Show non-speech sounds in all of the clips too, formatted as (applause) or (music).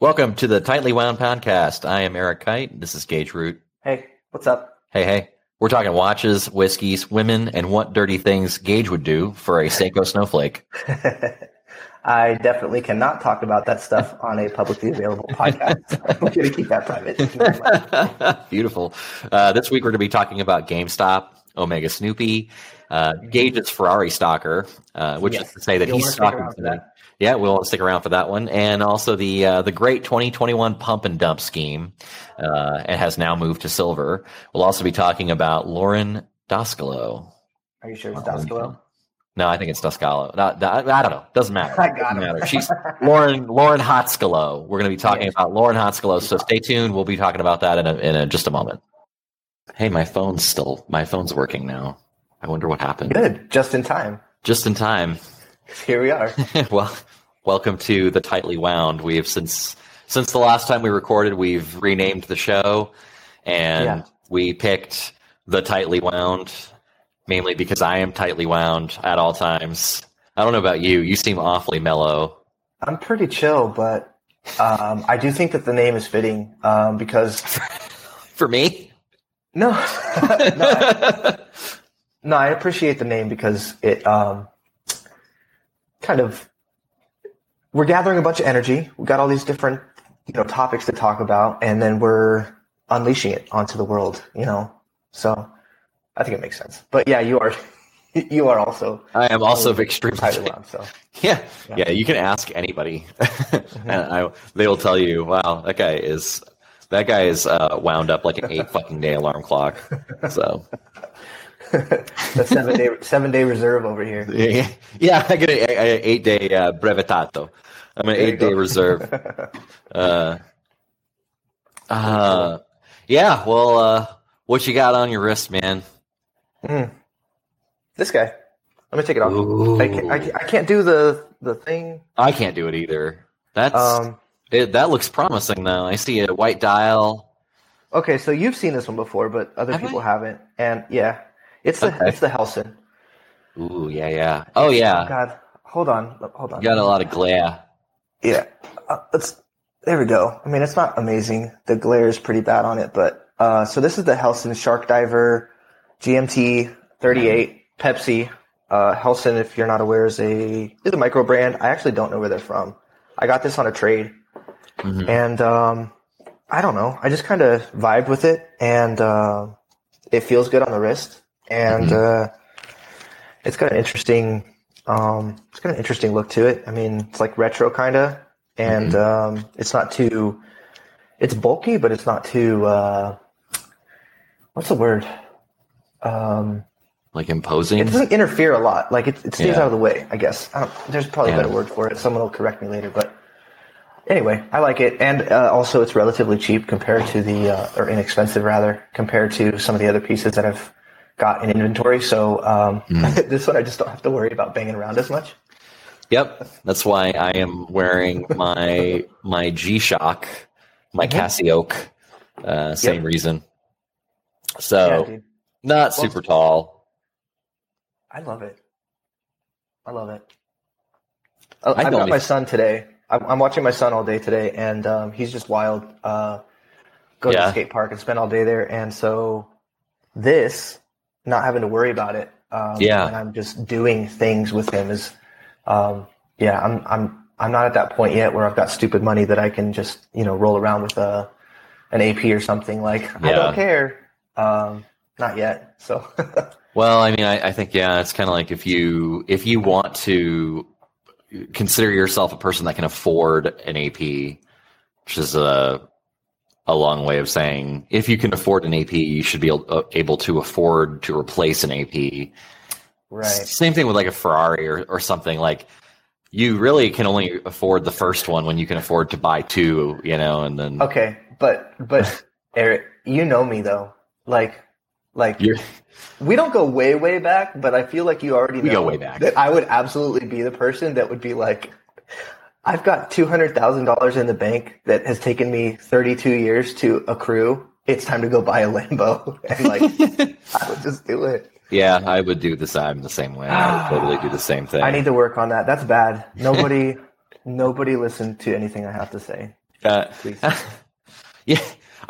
Welcome to the Tightly Wound podcast. I am Eric Kite. This is Gage Root. Hey, what's up? Hey, hey. We're talking watches, whiskeys, women, and what dirty things Gage would do for a Seiko snowflake. (laughs) I definitely cannot talk about that stuff on a publicly available (laughs) podcast. (laughs) I'm going to keep that private. Beautiful. Uh, this week we're going to be talking about GameStop, Omega Snoopy, uh, Gage's Ferrari stalker, uh, which Yes. is to say that You'll he's stalking for that. Yeah, we'll stick around for that one, and also the uh, the great 2021 pump and dump scheme, uh, and has now moved to silver. We'll also be talking about Lauren Doscalo. Are you sure it's Doscalo? No, I think it's Doscalo. Not, I don't know. Doesn't matter. (laughs) I got Doesn't matter. She's (laughs) Lauren Lauren Hotscalo. We're going to be talking Yes. about Lauren Hotscalo. So stay tuned. We'll be talking about that in a, in a, just a moment. Hey, my phone's still my phone's working now. I wonder what happened. Good, just in time. Just in time. (laughs) Here we are. (laughs) well, welcome to the tightly wound. We have since since the last time we recorded, we've renamed the show, and Yeah. we picked the tightly wound mainly because I am tightly wound at all times. I don't know about you. You seem awfully mellow. I'm pretty chill, but um, I do think that the name is fitting um, because (laughs) For me, no, no, I, no, I appreciate the name because it um, kind of we're gathering a bunch of energy. We got all these different you know topics to talk about, and then we're unleashing it onto the world. You know, so I think it makes sense. But yeah, you are (laughs) you are also I am also extremely wound. So (laughs) Yeah, Yeah. yeah. You can ask anybody, (laughs) and I, they will tell you, "Wow, that guy is that guy is uh, wound up like an eight fucking day alarm clock." So (laughs) the seven day seven day reserve over here. yeah, yeah, I get an eight day uh, brevettato. I'm an There eight day reserve. (laughs) Uh, uh, yeah. Well, uh, what you got on your wrist, man? Mm. This guy. Let me take it off. I can't, I, can't, I can't do the the thing. I can't do it either. That's Um, it, that looks promising though. I see a white dial. okay, so you've seen this one before, but other Have people I? haven't. And yeah, it's the Okay. it's the Helson. Ooh, yeah, yeah. Oh yeah. God, hold on, hold on. You got a lot of glare. Yeah, uh, let's. There we go. I mean, it's not amazing. The glare is pretty bad on it, but uh, so this is the Helson Shark Diver GMT 38 Pepsi. Uh, Helson, if you're not aware, is a is a micro brand. I actually don't know where they're from. I got this on a trade, Mhm. and um, I don't know. I just kind of vibe with it, and uh, it feels good on the wrist, and uh, it's got an interesting, um, it's got an interesting look to it. I mean, it's like retro kind of, and um, it's not too, it's bulky, but it's not too. Uh, what's the word? Um, Like imposing. it doesn't interfere a lot. Like it, it stays Yeah. out of the way. I guess I don't, there's probably Yeah. a better word for it. Someone will correct me later, but anyway, I like it, and uh, also it's relatively cheap compared to the uh, or inexpensive rather compared to some of the other pieces that I've got in inventory. So um, (laughs) this one I just don't have to worry about banging around as much. Yep, that's why I am wearing my my G Shock, my Mhm. Casio. Uh, same Yep. reason. So dude, not super tall. I love it. I love it. Oh, I, I got my son today. I'm, I'm watching my son all day today, and um, he's just wild. Uh, go to the skate park and spend all day there, and so this, not having to worry about it, um, Yeah. and I'm just doing things with him is, um, yeah, I'm I'm I'm not at that point yet where I've got stupid money that I can just you know roll around with a an AP or something like I don't care. Um, not yet. So (laughs) Well, I mean, I, I think yeah, it's kind of like if you if you want to consider yourself a person that can afford an AP, which is a a long way of saying if you can afford an AP, you should be able, uh, able to afford to replace an AP. right. Same thing with like a Ferrari or, or something like you really can only afford the first one when you can afford to buy two, you know, and then Okay, but but (laughs) Eric, you know me though. Like like you're we don't go way way back, but I feel like you already We know go way back. that I would absolutely be the person that would be like I've got two hundred thousand dollars in the bank that has taken me thirty two years to accrue. It's time to go buy a Lambo, (laughs) and like (laughs) I would just do it. yeah, I would do the same the same way. I would totally do the (sighs) same thing. I need to work on that. That's bad. (laughs) Nobody, nobody listened to anything I have to say. Uh, yeah,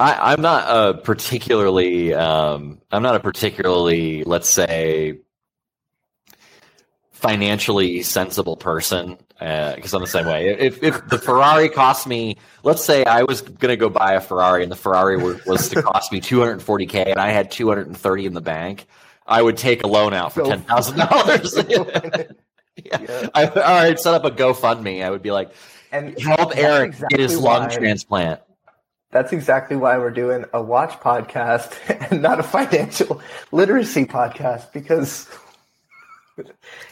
I, I'm not a particularly. Um, I'm not a particularly, let's say, financially sensible person because uh, I'm the same way. If, if the Ferrari cost me, let's say I was going to go buy a Ferrari and the Ferrari was to cost me 240k and I had 230 in the bank, I would take a loan out for ten thousand dollars. (laughs) (laughs) Yeah. I, all right, set up a GoFundMe. I would be like, and help Eric exactly get his lung why, transplant. That's exactly why we're doing a watch podcast (laughs) and not a financial literacy podcast because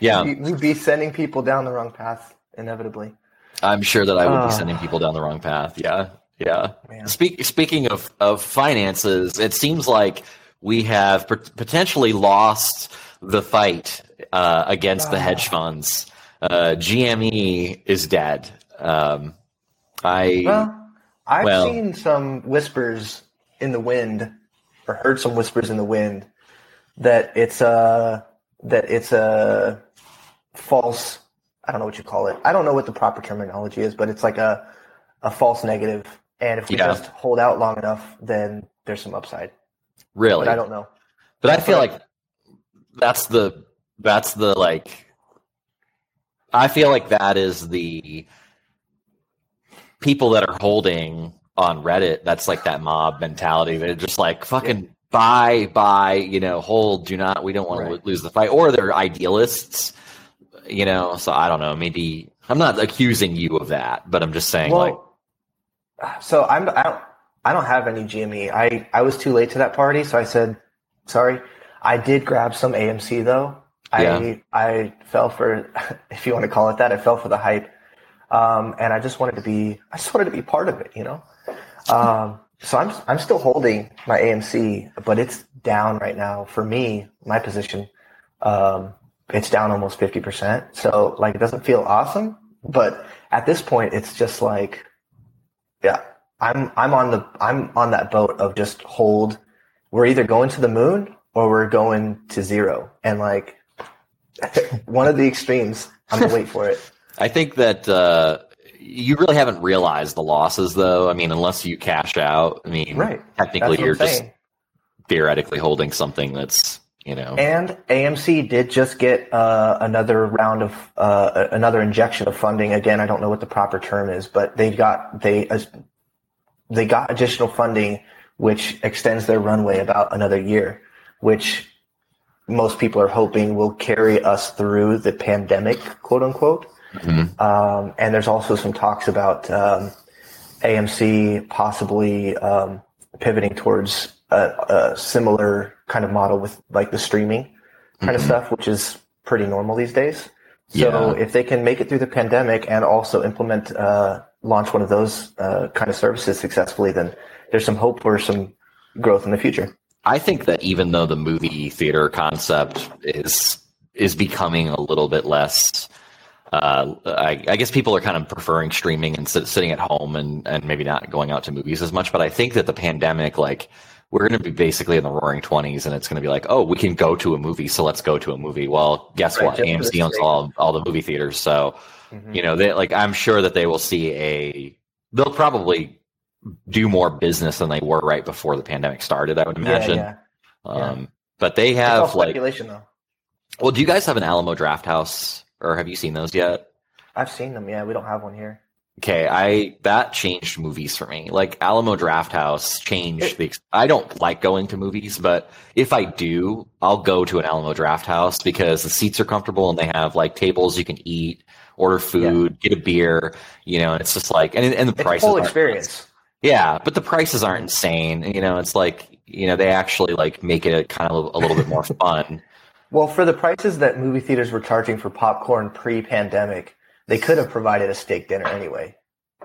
yeah, we'd be sending people down the wrong path inevitably. I'm sure that I would uh, be sending people down the wrong path. Yeah, yeah. Speak, speaking of of finances, it seems like we have potentially lost the fight uh, against the hedge ah. funds. Uh, GME is dead. Um, I well, I've well, seen some whispers in the wind, or heard some whispers in the wind that it's a that it's a false. I don't know what you call it. I don't know what the proper terminology is, but it's like a a false negative. And if we yeah. just hold out long enough, then there's some upside. Really, but I don't know. But I feel like that's the that's the like I feel like that is the people that are holding on Reddit, that's like that mob mentality. They're just like fucking yeah. Buy, buy, you know, hold, do not, we don't want right. to lose the fight. Or they're idealists, you know. So I don't know. Maybe I'm not accusing you of that, but I'm just saying well, like. So I'm I don't I don't have any GME. I I was too late to that party, so I said sorry. I did grab some AMC though. Yeah. I I fell for, (laughs) if you want to call it that, I fell for the hype, um, and I just wanted to be, I just wanted to be part of it, you know. Um, so I'm I'm still holding my AMC, but it's down right now for me. My position, um, it's down almost fifty percent. So like it doesn't feel awesome, but at this point, it's just like, yeah, I'm I'm on the I'm on that boat of just hold. We're either going to the moon or we're going to zero, and like (laughs) one of the extremes. I'm gonna wait for it. (laughs) I think that uh, you really haven't realized the losses, though. I mean, unless you cash out, I mean, right. technically you're just theoretically holding something that's you know. And AMC did just get uh, another round of uh, another injection of funding. Again, I don't know what the proper term is, but they got they uh, they got additional funding, which extends their runway about another year, which most people are hoping will carry us through the pandemic, quote unquote. Mm-hmm. Um, and there's also some talks about um, AMC possibly um, pivoting towards a, a, similar kind of model with like the streaming kind mm-hmm. of stuff, which is pretty normal these days. So yeah. if they can make it through the pandemic and also implement, uh, launch one of those uh, kind of services successfully, then there's some hope for some growth in the future. I think that even though the movie theater concept is is becoming a little bit less, uh, I, I, guess people are kind of preferring streaming and sit, sitting at home and and maybe not going out to movies as much. But I think that the pandemic, like, we're going to be basically in the roaring twenties, and it's going to be like, oh, we can go to a movie, so let's go to a movie. Well, guess right, what? AMC owns all all the movie theaters, so mm-hmm. you know, they like I'm sure that they will see a. They'll probably do more business than they were right before the pandemic started. I would imagine. Yeah, yeah. Um, yeah. But they have like speculation though. Well, do you guys have an Alamo Drafthouse, or have you seen those yet? I've seen them. Yeah, we don't have one here. Okay, I that changed movies for me. Like Alamo Drafthouse changed the. I don't like going to movies, but if I do, I'll go to an Alamo Drafthouse because the seats are comfortable and they have like tables you can eat, order food, yeah. get a beer. You know, and it's just like and and the price. Whole experience. Yeah, but the prices aren't insane. You know, it's like you know they actually like make it kind of a little bit more (laughs) fun. Well, for the prices that movie theaters were charging for popcorn pre-pandemic, they could have provided a steak dinner anyway.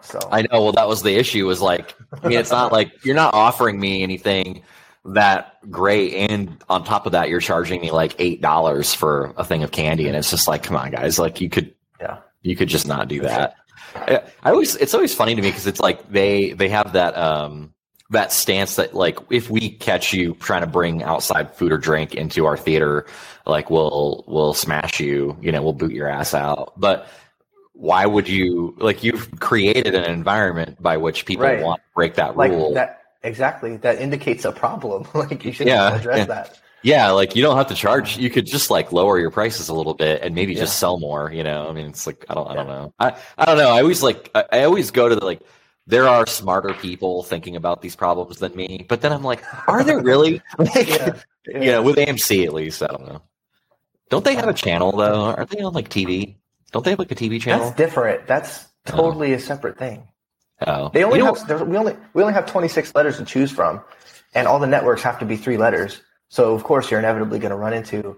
So I know. Well, that was the issue. Was like, I mean, it's not like you're not offering me anything that great, and on top of that, you're charging me like eight dollars for a thing of candy, and it's just like, come on, guys, like you could, yeah, you could just not do that. I always it's always funny to me because it's like they they have that um that stance that like if we catch you trying to bring outside food or drink into our theater, like we'll we'll smash you, you know, we'll boot your ass out. But why would you like you've created an environment by which people Right. want to break that like rule? that exactly that indicates a problem. (laughs) like you should Yeah, address yeah. that. Yeah, like you don't have to charge. You could just like lower your prices a little bit and maybe just sell more. You know, I mean, it's like I don't, I don't Yeah. know. I, I don't know. I always like, I, I always go to the like. There are smarter people thinking about these problems than me, but then I'm like, are there really? (laughs) (laughs) Like, Yeah. yeah. with AMC at least, I don't know. Don't they have a channel though? Aren't they on like TV? Don't they have like a TV channel? That's different. That's oh. totally a separate thing. oh, They only You have we only we only have 26 letters to choose from, and all the networks have to be three letters. So of course you're inevitably going to run into.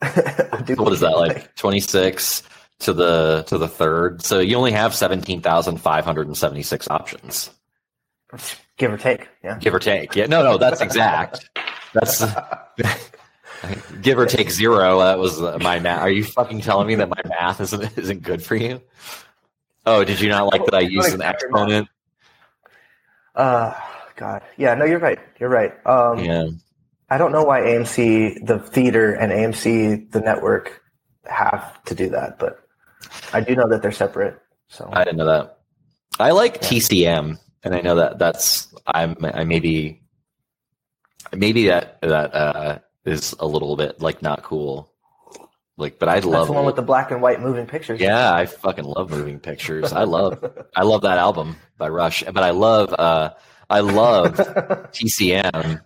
(laughs) what is that like 26 to the to the third so you only have 17,576 options Give or take. Yeah. give or take yeah no no that's exact that's (laughs) give or take zero that was my math are you fucking telling me that my math isn't isn't good for you oh did you not like that i used an exponent Uh, God. Yeah. No, you're right. You're right. Um, yeah I don't know why AMC, the theater, and AMC, the network, have to do that, but I do know that they're separate. So i didn't know that i like tcm and i know that that's i'm i maybe maybe that that uh is a little bit like not cool like but i that's love the one with the black and white moving pictures. yeah i fucking love moving pictures i love i love that album by rush but i love uh i love (laughs) tcm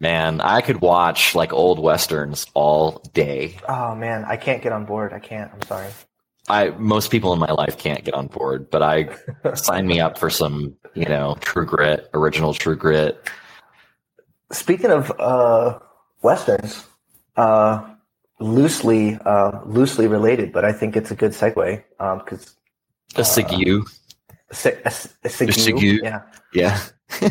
man i could watch like old westerns all day oh man, I can't get on board. I can't. I'm sorry. I most people in my life can't get on board but i (laughs) sign me up for some you know true grit original true grit Speaking of uh, westerns, uh, loosely uh, loosely related, but I think it's a good segue because a Sigu. Sigu. yeah. yeah (laughs)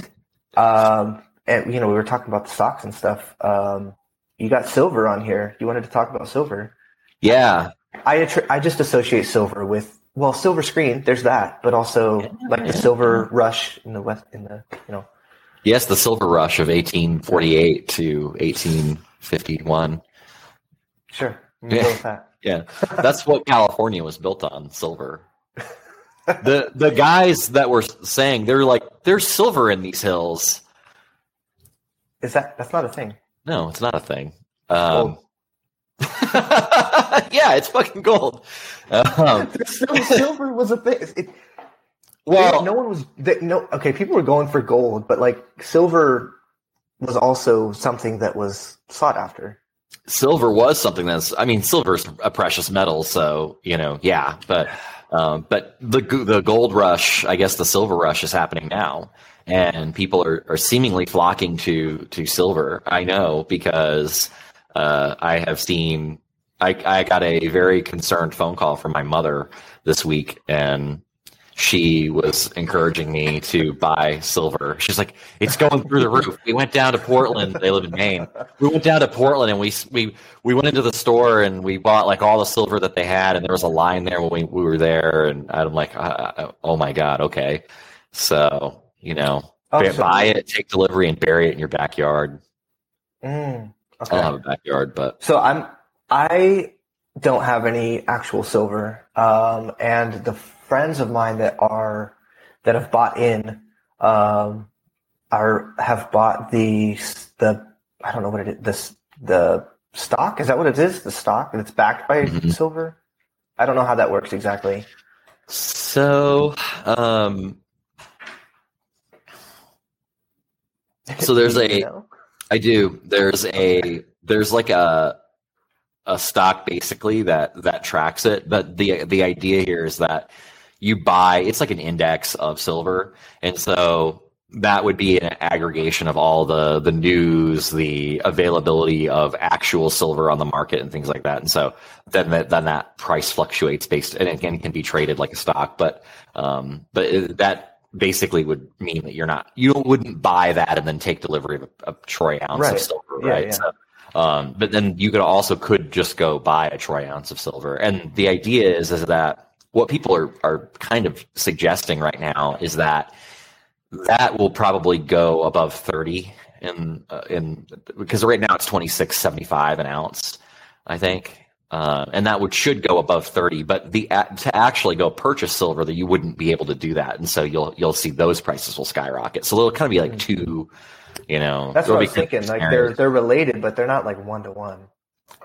Um, and you know, we were talking about the stocks and stuff. Um, you got silver on here. You wanted to talk about silver. yeah I attr- I just associate silver with well, silver screen. There's that, but also like the silver rush in the west in the you know. yes the silver rush of 1848 to 1851 Sure, Yeah. that. (laughs) Yeah, that's what California was built on silver. (laughs) the The guys that were saying they're like, "There's silver in these hills." Is that that's not a thing? No, it's not a thing. Um, (laughs) yeah, it's fucking gold. Um, silver was a thing. It, well, no one was they, no okay. People were going for gold, but like silver was also something that was sought after. silver was something that's. I mean, silver is a precious metal, so you know, yeah. But um, but the the gold rush, I guess, the silver rush is happening now, and people are, are seemingly flocking to to silver. I know because uh, I have seen. I, I got a very concerned phone call from my mother this week, and she was encouraging me to buy silver. She's like, "It's going through the roof." We went down to Portland. They live in Maine. We went down to Portland, and we we we went into the store and we bought like all the silver that they had, and there was a line there when we, we were there, and I'm like, uh, "Oh my god, okay." So you know, Oh, buy it, take delivery, and bury it in your backyard. Mm, I okay. don't have a backyard, but So I'm I don't have any actual silver, um, and the friends of mine that are that have bought in um, are have bought the the I don't know what it is this the stock is that what it is the stock and it's backed by Mhm. silver. I don't know how that works exactly. so um, So there's a-? I do. There's a there's like a a stock basically that that tracks it, but the the idea here is that you buy it's like an index of silver, and so that would be an aggregation of all the the news, the availability of actual silver on the market, and things like that. And so then that then that price fluctuates based, and again can be traded like a stock, but um, but that basically would mean that you're not you wouldn't buy that and then take delivery of a, a troy ounce Right. of silver, Yeah, right? yeah. So, um, but then you could also could just go buy a troy ounce of silver, and the idea is is that what people are are kind of suggesting right now is that that will probably go above 30 in uh, in because right now it's 26.75 an ounce i think uh, and that would should go above 30 but the to actually go purchase silver that you wouldn't be able to do that and so you'll you'll see those prices will skyrocket so it'll kind of be like Mm. two you know That's what I was thinking. Like they're they're related, but they're not like one to one.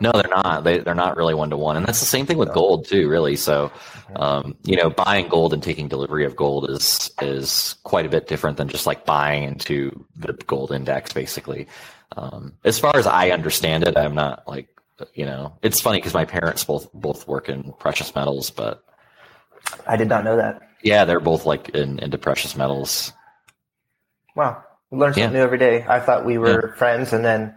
no they're not they, they're not really one to one and that's the same thing with gold too really so Mhm. um, you know buying gold and taking delivery of gold is is quite a bit different than just like buying into the gold index basically um, as far as i understand it i'm not like you know it's funny because my parents both both work in precious metals but I did not know that. yeah they're both like in, into precious metals Wow, we learn something Yeah. new every day. I thought we were friends, and then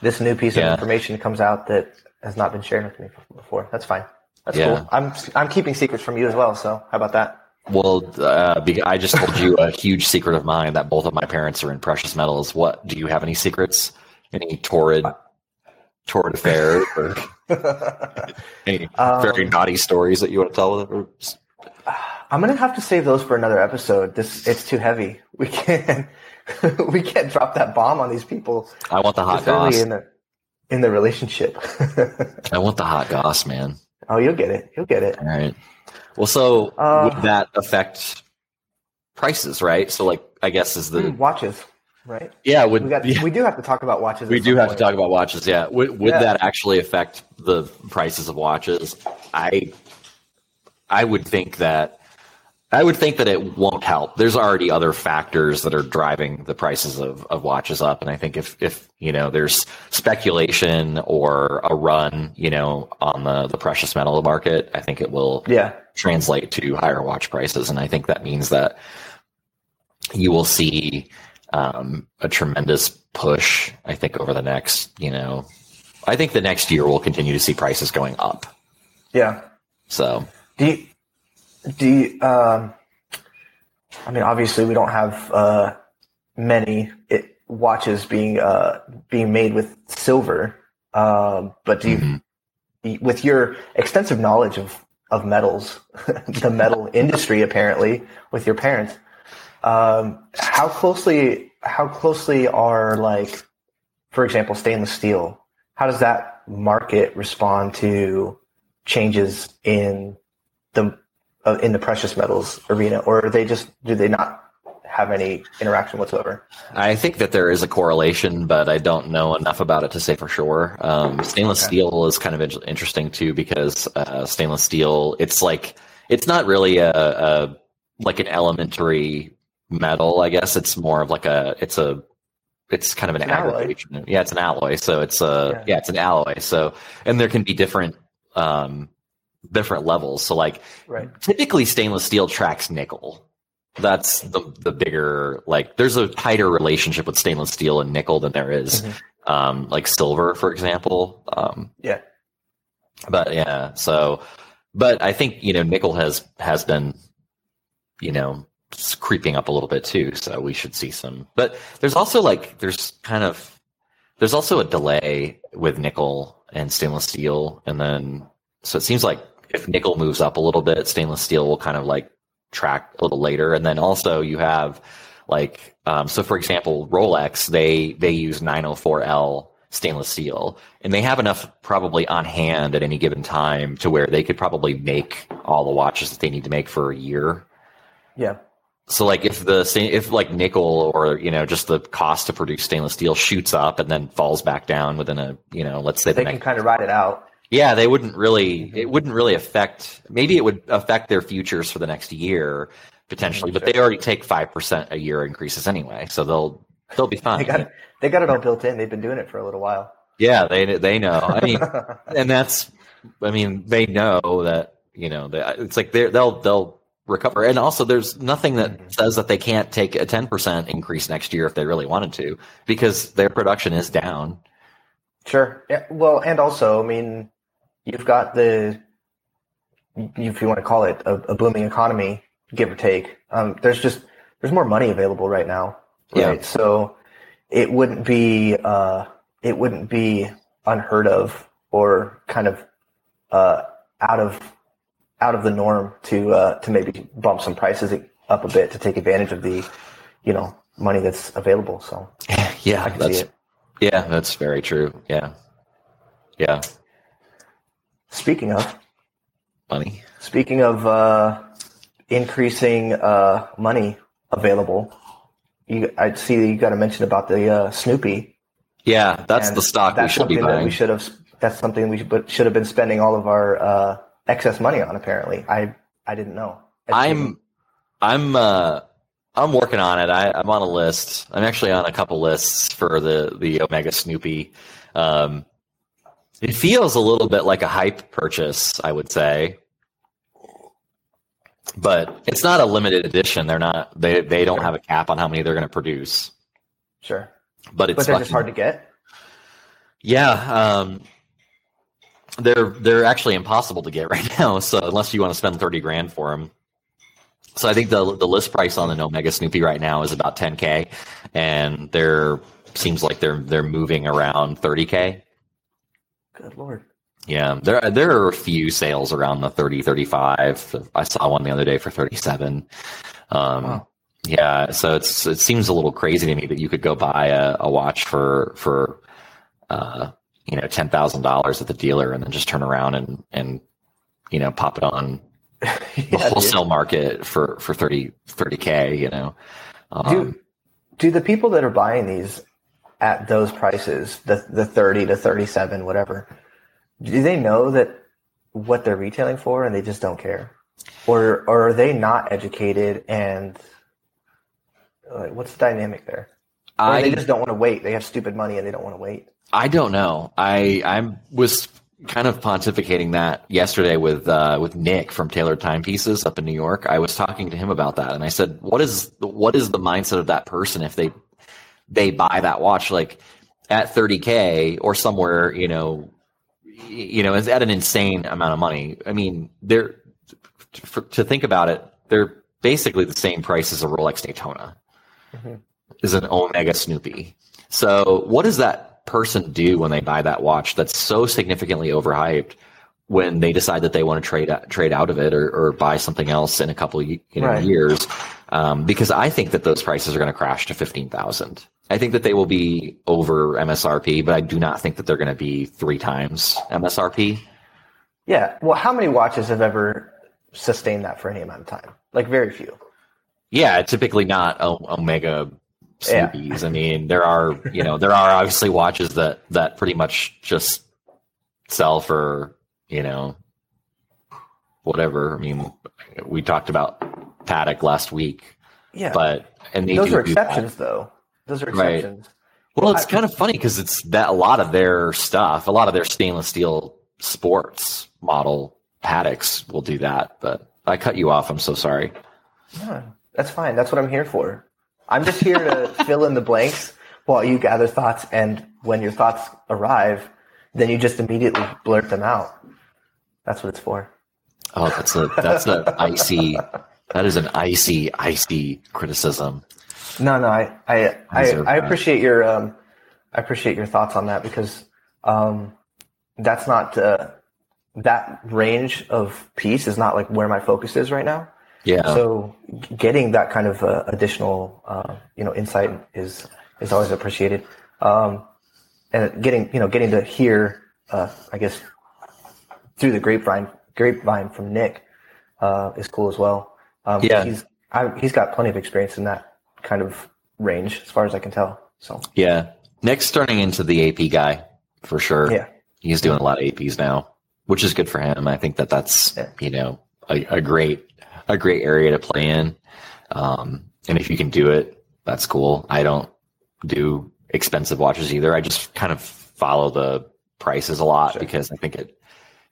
this new piece Yeah. of information comes out that has not been shared with me before. That's fine. That's Yeah. cool. I'm I'm keeping secrets from you as well. So how about that? well uh, i just told you a huge secret of mine that both of my parents are in precious metals what do you have any secrets any torrid torrid affairs or (laughs) any Um, very naughty stories that you want to tell I'm gonna have to save those for another episode. This it's too heavy. We can't (laughs) we can't drop that bomb on these people i want the hot goss in the in the relationship. (laughs) i want the hot goss man oh, you'll get it. You'll get it. all right well so Uh, would that affect prices right so like i guess is the Mm, watches, right? yeah would We got yeah, we do have to talk about watches. we do have to talk about watches yeah would, would Yeah. that actually affect the prices of watches i i would think that i would think that it won't help there's already other factors that are driving the prices of, of watches up and i think if if you know there's speculation or a run you know on the the precious metal market i think it will Yeah. translate to higher watch prices. And I think that means that you will see um, a tremendous push, I think, over the next, you know, I think the next year we'll continue to see prices going up. Yeah. So, Do you, do you, um, I mean, obviously we don't have, uh, many it, watches being, uh, being made with silver. Um, but do you, mhm. with your extensive knowledge of, of metals, (laughs) the metal industry, apparently with your parents, um, how closely, how closely are like, for example, stainless steel, how does that market respond to changes in the uh, in the precious metals arena, or are they just do they not have any interaction whatsoever? I think that there is a correlation, but I don't know enough about it to say for sure. Um, stainless Okay. steel is kind of in- interesting too because uh, stainless steel, it's like it's not really a, a like an elementary metal. I guess it's more of like a it's a it's kind of an, an alloy. Yeah, it's an alloy. So it's a Yeah. yeah. it's an alloy. So and there can be different um, different levels. So like Right. typically stainless steel tracks nickel. That's the the bigger like there's a tighter relationship with stainless steel and nickel than there is, Mhm. um, like silver, for example. Um, Yeah. but yeah, so but I think you know nickel has has been you know creeping up a little bit too, so we should see some. But there's also like there's kind of there's also a delay with nickel and stainless steel, and then so it seems like if nickel moves up a little bit, stainless steel will kind of like track a little later, and then also you have like um, so for example, Rolex they they use 904L stainless steel, and they have enough probably on hand at any given time to where they could probably make all the watches that they need to make for a year. Yeah. So like if the if like nickel or you know just the cost to produce stainless steel shoots up and then falls back down within a you know let's say the They can kind of ride it out. yeah, they wouldn't really. Mm-hmm. It wouldn't really affect. Maybe it would affect their futures for the next year potentially, mm-hmm. but they already take five percent a year increases anyway, so they'll they'll be fine. They got it. They got it all built in. They've been doing it for a little while. Yeah, they they know. I mean, (laughs) and that's. I mean, they know that you know that it's like they they'll they'll recover, and also there's nothing that Mhm. says that they can't take a ten percent increase next year if they really wanted to, because their production is down. Sure. Yeah. Well, and also, I mean, you've got the, if you want to call it a, a booming economy, give or take. Um, there's just there's more money available right now, Yeah. So it wouldn't be uh, it wouldn't be unheard of or kind of uh, out of out of the norm to uh, to maybe bump some prices up a bit to take advantage of the you know money that's available. So (laughs) Yeah, that's yeah, that's very true. Yeah, yeah. Speaking of money. Speaking of uh, increasing uh, money available, you, I see that you got to mention about the uh, Snoopy. Yeah, that's And the stock we should be buying. we should have. That's something we should, should have been spending all of our uh, excess money on. Apparently, I I didn't know. I'm I'm uh I'm working on it. I, I'm on a list. I'm actually on a couple lists for the the Omega Snoopy. Um, it feels a little bit like a hype purchase, I would say, but it's not a limited edition. They're not. They they don't have a cap on how many they're going to produce. sure, But it's but they're just hard to get. Yeah, um, they're they're actually impossible to get (laughs) right now. So unless you want to spend thirty grand for them, so I think the the list price on an Omega Snoopy right now is about ten k, and they're seems like they're they're moving around thirty k. Good lord. Yeah, there there are a few sales around the 30, 35. I saw one the other day for thirty seven. Um, Wow. Yeah, so it's it seems a little crazy to me that you could go buy a, a watch for for uh, you know ten thousand dollars at the dealer and then just turn around and and you know pop it on (laughs) the Yeah, dude. wholesale market for for 30 k. You know, um, do do the people that are buying these at those prices, the the thirty to thirty seven, whatever, do they know that what they're retailing for and they just don't care, or or are they not educated and like, what's the dynamic there? Or I they just don't want to wait. They have stupid money and they don't want to wait. I don't know. I I was kind of pontificating that yesterday with uh, with Nick from Taylor Timepieces up in New York. I was talking to him about that, and I said, "What is what is the mindset of that person if they they buy that watch like at 30k or somewhere, you know, you know, it's at an insane amount of money? I mean, they're for, to think about it, they're basically the same price as a Rolex Daytona." Mhm. Is an Omega Snoopy. So, what is that person do when they buy that watch that's so significantly overhyped when they decide that they want to trade trade out of it or, or buy something else in a couple of, you know, Right. years? Um, because I think that those prices are going to crash to fifteen thousand. I think that they will be over MSRP, but I do not think that they're going to be three times MSRP. Yeah. Well, how many watches have ever sustained that for any amount of time? Like very few. Yeah, typically not o- Omega Yeah. I mean, there are you know there are obviously watches that that pretty much just sell for you know whatever. I mean, we talked about Patek last week, Yeah. but and they those are do that. exceptions, though. Those are exceptions. Right. Well, it's I- kind of funny because it's that a lot of their stuff, a lot of their stainless steel sports model Pateks will do that. But I cut you off. I'm so sorry. No, that's fine. That's what I'm here for. I'm just here to (laughs) fill in the blanks while you gather thoughts, and when your thoughts arrive, then you just immediately blurt them out. That's what it's for. Oh, that's a that's a icy. That is an icy, icy criticism. No, no, I, I, I, I appreciate your, um, I appreciate your thoughts on that because, um, that's not uh, that range of piece is not like where my focus is right now. Yeah, So getting that kind of uh, additional, uh, you know, insight is is always appreciated. Um, and getting, you know, getting to hear, uh, I guess, through the grapevine, grapevine from Nick, uh, is cool as well. Um, Yeah. he's I, he's got plenty of experience in that kind of range, as far as I can tell. So yeah. Nick's turning into the AP guy for sure. yeah, he's doing a lot of APs now, which is good for him. I think that that's Yeah. you know a, a great a great area to play in, um, and if you can do it, that's cool. I don't do expensive watches either. I just kind of follow the prices a lot Sure. because I think it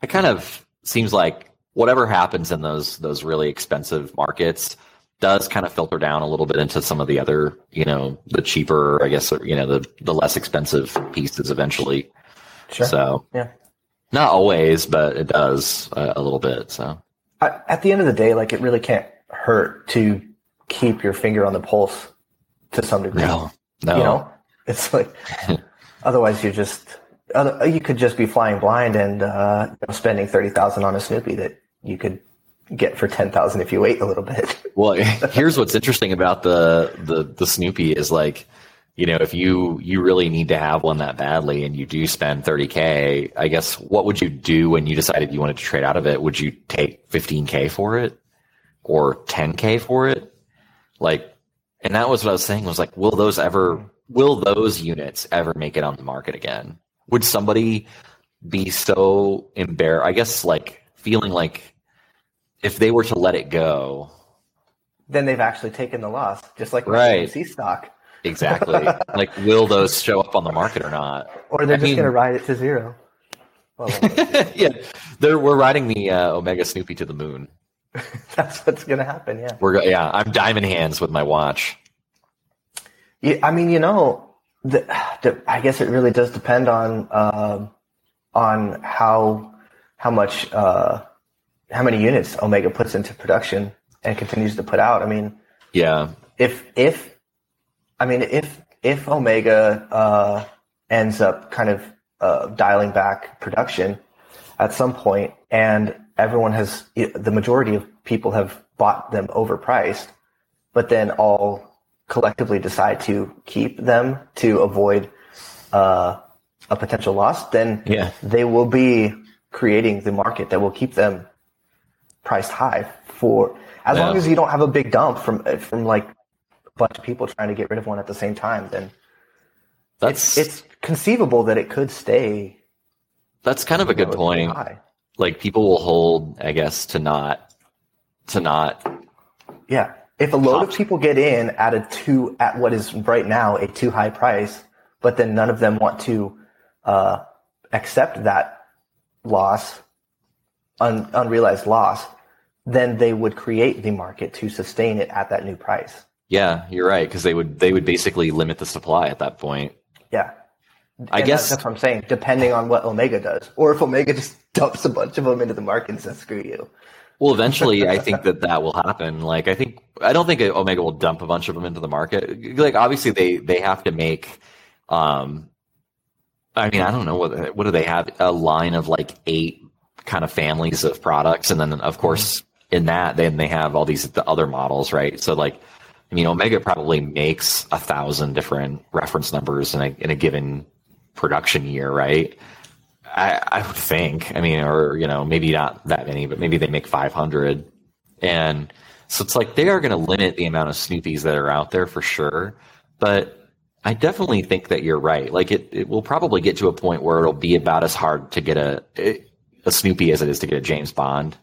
it kind of seems like whatever happens in those those really expensive markets does kind of filter down a little bit into some of the other you know the cheaper I guess you know the the less expensive pieces eventually. sure. So Yeah. not always, but it does a, a little bit. So I, at the end of the day, like it really can't hurt to keep your finger on the pulse to some degree. no, no, You know, it's like (laughs) otherwise you're just other, you could just be flying blind and uh, you know, spending thirty thousand on a Snoopy that you could get for ten thousand if you wait a little bit. Well, (laughs) here's what's interesting about the the the Snoopy is like you know, if you you really need to have one that badly and you do spend 30k, I guess what would you do when you decided you wanted to trade out of it? Would you take 15k for it or 10k for it? Like, and that was what I was saying was like, will those ever, will those units ever make it on the market again? Would somebody be so embarrassed? I guess like feeling like if they were to let it go, Then they've actually taken the loss, just like Right. AMC stock, exactly. like, will those show up on the market or not? or they're I just going to ride it to zero. Well, (laughs) yeah, they're, we're riding the uh, Omega Snoopy to the moon. (laughs) that's what's going to happen. Yeah. We're yeah, I'm diamond hands with my watch. Yeah, I mean, you know, the, the, I guess it really does depend on um, on how how much uh, how many units Omega puts into production and continues to put out. I mean, Yeah, if if I mean if if Omega uh, ends up kind of uh, dialing back production at some point, and everyone has the majority of people have bought them overpriced, but then all collectively decide to keep them to avoid uh, a potential loss, then yeah, they will be creating the market that will keep them priced high for as Yeah. long as you don't have a big dump from from like bunch of people trying to get rid of one at the same time then that's it's conceivable that it could stay that's kind of a good point. Like people will hold, I guess, to not to not. yeah if a load of people get in at a two at what is right now a too high price but then none of them want to uh, accept that loss un, unrealized loss then they would create the market to sustain it at that new price Yeah, you're right because they would they would basically limit the supply at that point. Yeah. I And guess- that's what I'm saying. Depending on what Omega does, or if Omega just (laughs) dumps a bunch of them into the market and says "screw you." Well, eventually, I think (laughs) that that will happen. Like, I think I don't think Omega will dump a bunch of them into the market. Like, obviously, they they have to make. Um, I mean, I don't know what what do they have a line of like eight kind of families of products, and then of course in that then they have all these the other models, right? So like, I mean, Omega probably makes a thousand different reference numbers in a in a given production year, right? I, I would think. I mean, or you know, maybe not that many, but maybe they make 500, and so it's like they are going to limit the amount of Snoopies that are out there for sure. But I definitely think that you're right. Like it, it will probably get to a point where it'll be about as hard to get a a Snoopy as it is to get a James Bond,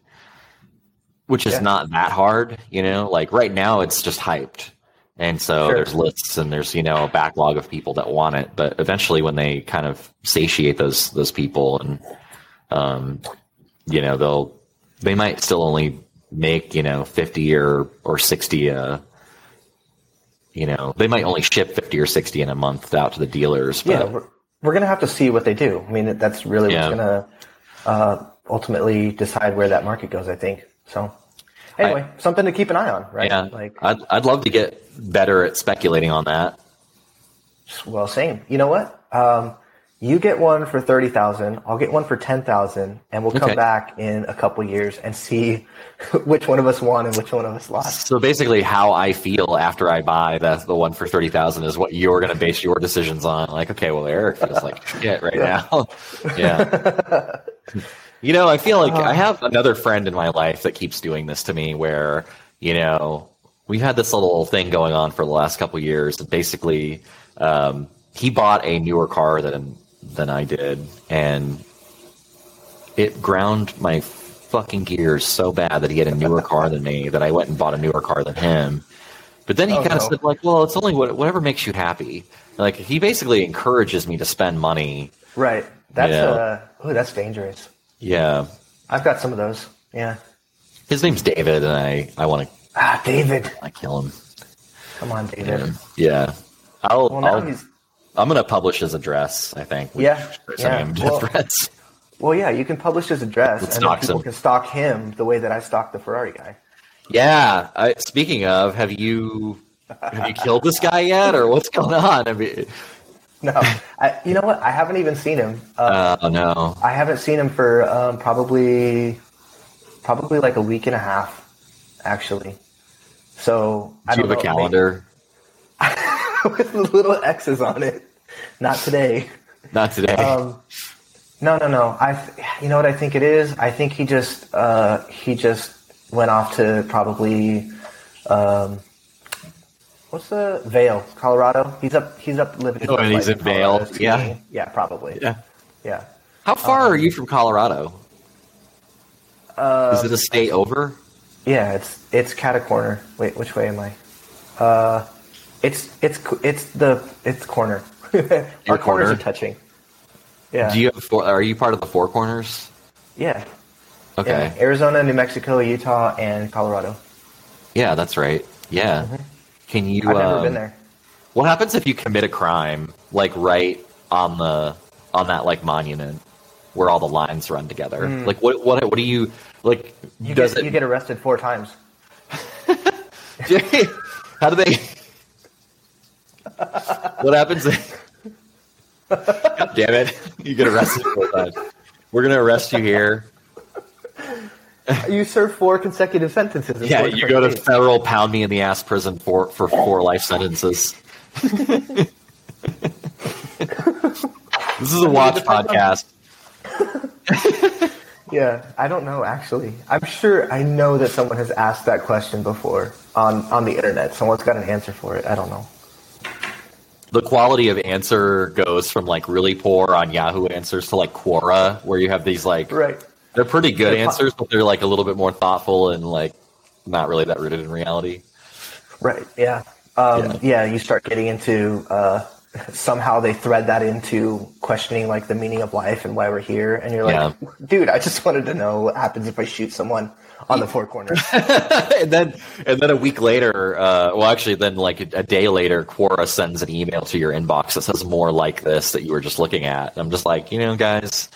which is Yeah. not that hard. You know, like right now it's just hyped. And so Sure. there's lists and there's you know a backlog of people that want it, but eventually when they kind of satiate those those people and um, you know they'll they might still only make you know 50 or or 60 uh you know they might only ship 50 or 60 in a month out to the dealers but Yeah, we're, we're gonna have to see what they do. I mean, that's really Yeah. what's gonna uh, ultimately decide where that market goes. I think so. Anyway, something to keep an eye on, right? yeah Like, I'd, I'd love to get better at speculating on that well, same. You know what? Um, you get one for thirty thousand. I'll get one for ten thousand, and we'll come Okay. back in a couple years and see (laughs) which one of us won and which one of us lost. so basically how i feel after i buy the, the one for 30000 is what you're going to base your decisions on like okay well eric feels like shit right now (laughs) yeah (laughs) You know, I feel like I have another friend in my life that keeps doing this to me where, you know, we've had this little thing going on for the last couple of years. And basically, um, he bought a newer car than than I did, and it ground my fucking gears so bad that he had a newer car than me that I went and bought a newer car than him. But then he Oh, kind of no. said, like, well, it's only what, whatever makes you happy. Like, he basically encourages me to spend money. Right. That's Yeah. uh, oh, that's dangerous. Yeah. I've got some of those. Yeah. His name's David, and I, I want to Ah, David. I kill him. Come on, David. Yeah. I'll, Well, now I'll he's I'm gonna publish his address. I think. We Yeah, yeah. to Well- threads. well. Yeah, you can publish his address, Let's and stalk people him. can stalk him the way that I stalked the Ferrari guy. Yeah. I, speaking of, have you have you killed this guy yet, or what's going on? I mean, (laughs) No, I, you know what? I haven't even seen him. Uh, oh no. I haven't seen him for um, probably probably like a week and a half, actually. So I Do you don't have a calendar? (laughs) with little X's on it. Not today. Not today. Um, no, no, no. I, you know what I think it is. I think he just, uh, he just went off to probably, um, what's the Vail, Colorado? He's up. He's up living. his Oh, and he's in Vail. Yeah. skiing. yeah, probably. yeah. yeah. How far are you from Colorado? Uh, Is it a state over? Yeah, it's it's cat a corner. Wait, which way am I? Uh, it's it's it's the it's corner. (laughs) Our corners are touching. Yeah. Do you have four, are you part of the Four Corners? yeah. Okay. Yeah. Arizona, New Mexico, Utah, and Colorado. Yeah, that's right. Yeah. Can you? I've never um, been there. What happens if you commit a crime, like right on the on that like monument where all the lines run together? Like what what what do you like? You does get, it? you get arrested four times. (laughs) how do they? what happens? If, (laughs) God damn it! You get arrested four times. We're gonna arrest you here. (laughs) You serve four consecutive sentences. Yeah, you go to states. federal pound me in the ass prison for for four life sentences. this is a watch podcast. (laughs) Yeah, I don't know actually. I'm sure I know that someone has asked that question before on on the internet. Someone's got an answer for it. I don't know. The quality of answer goes from like really poor on Yahoo Answers to like Quora, where you have these like Right. They're pretty good They're answers, but they're like a little bit more thoughtful and like not really that rooted in reality. Right. Yeah. Um, Yeah. yeah. You start getting into uh, somehow they thread that into questioning like the meaning of life and why we're here, and you're like, Yeah. dude, I just wanted to know what happens if I shoot someone on the four corners. (laughs) and then and then a week later, uh, well, actually, then like a, a day later, Quora sends an email to your inbox that says more like this that you were just looking at. And I'm just like, you know, guys,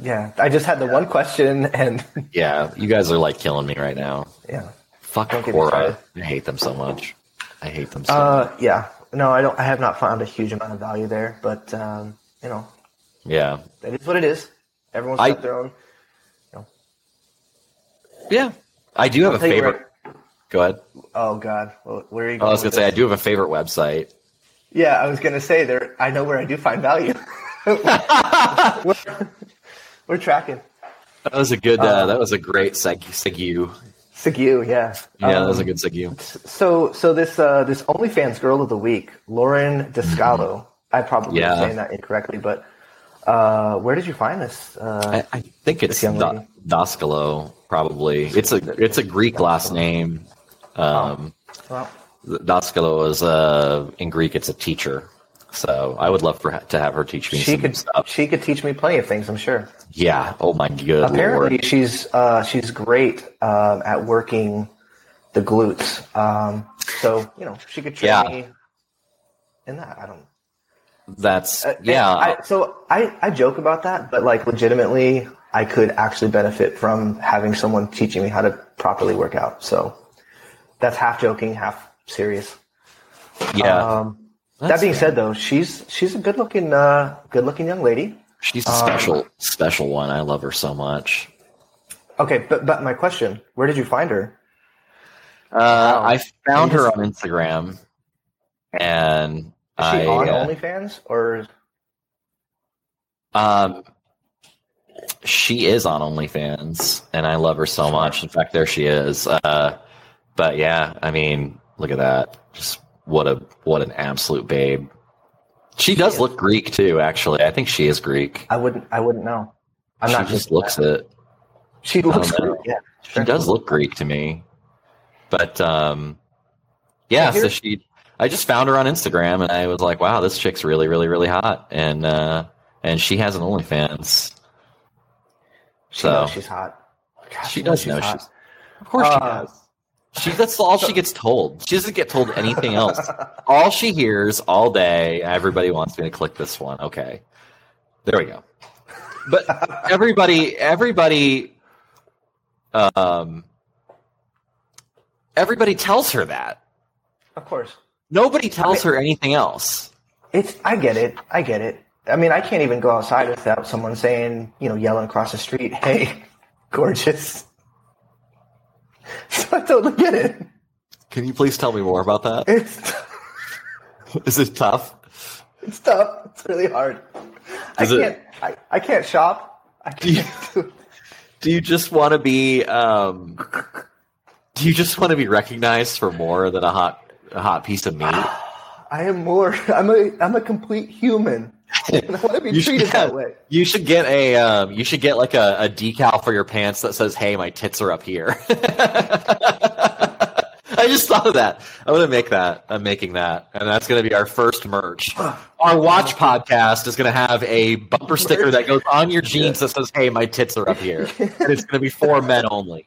yeah. I just had the one question, and (laughs) yeah, you guys are like killing me right now. yeah. Fuck Quora. I hate them so much. I hate them so Uh, much. yeah. No, I don't. I have not found a huge amount of value there, but um, you know, Yeah. that is what it is. Everyone's I- got their own. Yeah. I do have a I'll tell you favorite. Go ahead. Oh God, well, where are you Going I was going with to say, I do have a favorite website. Yeah, I was gonna say there. I know where I do find value. (laughs) (laughs) we're, tracking. That was a good, uh, Um, that was a great seg, segue. Sigu, yeah. Yeah, that was a Um, good segue. So, so this uh, this OnlyFans girl of the week, Lauren Descalo. I probably Mm-hmm. Yeah. saying that incorrectly, but uh, where did you find this? Uh, I, I think it's da- lady. Daskalo, probably. It's a it's a Greek last name. Um, well, Daskalo is uh, in Greek. It's a teacher. So I would love for to have her teach me she some could stuff. she could teach me plenty of things. I'm sure. Yeah. Oh my good Apparently, lord. she's uh, she's great um, at working the glutes. Um, so you know, she could train Yeah. me in that. I don't. That's Uh, yeah. I, so I, I joke about that, but like legitimately, I could actually benefit from having someone teaching me how to properly work out. So that's half joking, half serious. yeah. Um, that being fair. said, though, she's she's a good looking uh, good looking young lady. She's a um, special special one. I love her so much. Okay, but but my question: Where did you find her? Uh, I found her just- on Instagram, and Is I she on uh, OnlyFans or Um, she is on OnlyFans, and I love her so much. In fact, there she is. Uh, but yeah, I mean, look at that. Just what a what an absolute babe. She does look Greek too. Actually, I think she is Greek. I wouldn't I wouldn't know. I'm she not just looks it. She looks know. Yeah, She does look Greek to me. But um, yeah. So she, I just found her on Instagram, and I was like, wow, this chick's really, really, really hot, and uh, and she has an OnlyFans. She So- knows she's hot. God, She knows does know hot. she's. Of course she Uh, does. She that's all she gets told. She doesn't get told anything else. (laughs) all she hears all day. Everybody wants me to click this one. Okay, there we go. But everybody, everybody, um, everybody tells her that. Of course. Nobody tells her anything else. It's I get it. I get it. I mean, I can't even go outside without someone saying, you know, yelling across the street, (laughs) "Hey, gorgeous." (laughs) So I totally get it. Can you please tell me more about that? It's (laughs) Is it tough? It's tough. It's really hard. Is I it- can't. I, I can't shop. I can't. do- (laughs) Do you just want to be? Um, do you just want to be recognized for more than a hot a hot piece of meat? (sighs) I am more. I'm a. I'm a complete human. I want to be You should treated have- that way. You should get a um, you should get like a, a decal for your pants that says, "Hey, my tits are up here." (laughs) I just thought of that. I'm gonna make that. I'm making that, and that's gonna be our first merch. (sighs) Our watch podcast is gonna have a bumper sticker that goes on your jeans that says, "Hey, my tits are up here," (laughs) and it's gonna be for men only.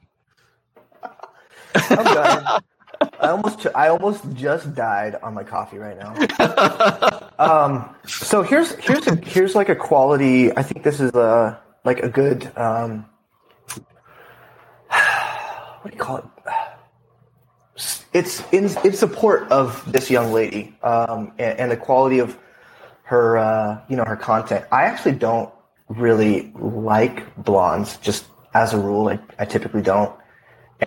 I'm. (laughs) I almost. I almost just died on my coffee right now. (laughs) Um. So here's here's a here's like a quality. I think this is a like a good. Um. (sighs) What do you call it? It's in in support of this young lady um, and, and the quality of her, uh, you know, her content. I actually don't really like blondes, just as a rule. I, I typically don't.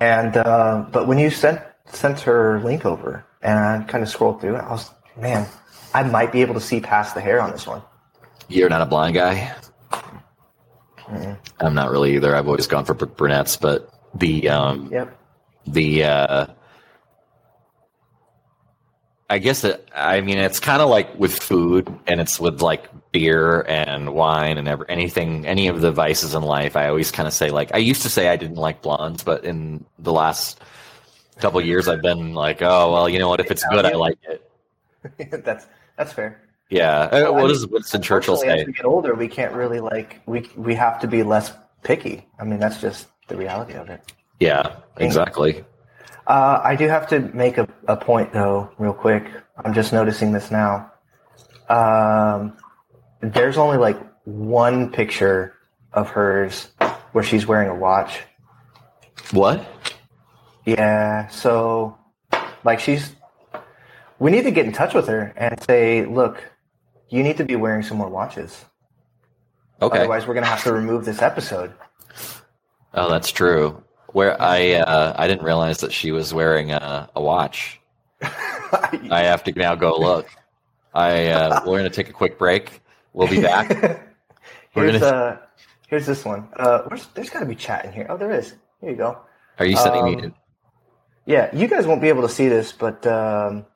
And uh, but when you sent sent her link over and I kind of scrolled through it, I was man, I might be able to see past the hair on this one. You're not a blind guy. I'm not really either. I've always gone for br- brunettes, but the um, Yep. the uh I guess it, I mean it's kind of like with food and it's with like beer and wine and ever, anything any of the vices in life I always kind of say like I used to say I didn't like blondes but in the last couple years I've been like oh well you know what if it's good I like it (laughs) that's that's fair. yeah Uh, Well, what does Winston Churchill say As we get older, we can't really like we we have to be less picky. I mean, that's just the reality of it. yeah exactly Uh, I do have to make a, a point though, real quick. I'm just noticing this now. Um, there's only like one picture of hers where she's wearing a watch. what Yeah, so like she's we need to get in touch with her and say, look, you need to be wearing some more watches. okay Otherwise we're gonna have to remove this episode. oh that's true where I uh, I didn't realize that she was wearing a, a watch (laughs) I have to now go look. I uh, we're gonna take a quick break. We'll be back. (laughs) Here's gonna- uh here's this one. Uh where's, there's gotta be chat in here. Oh there is. Here you go. Are you sending me? Yeah, you guys won't be able to see this, but um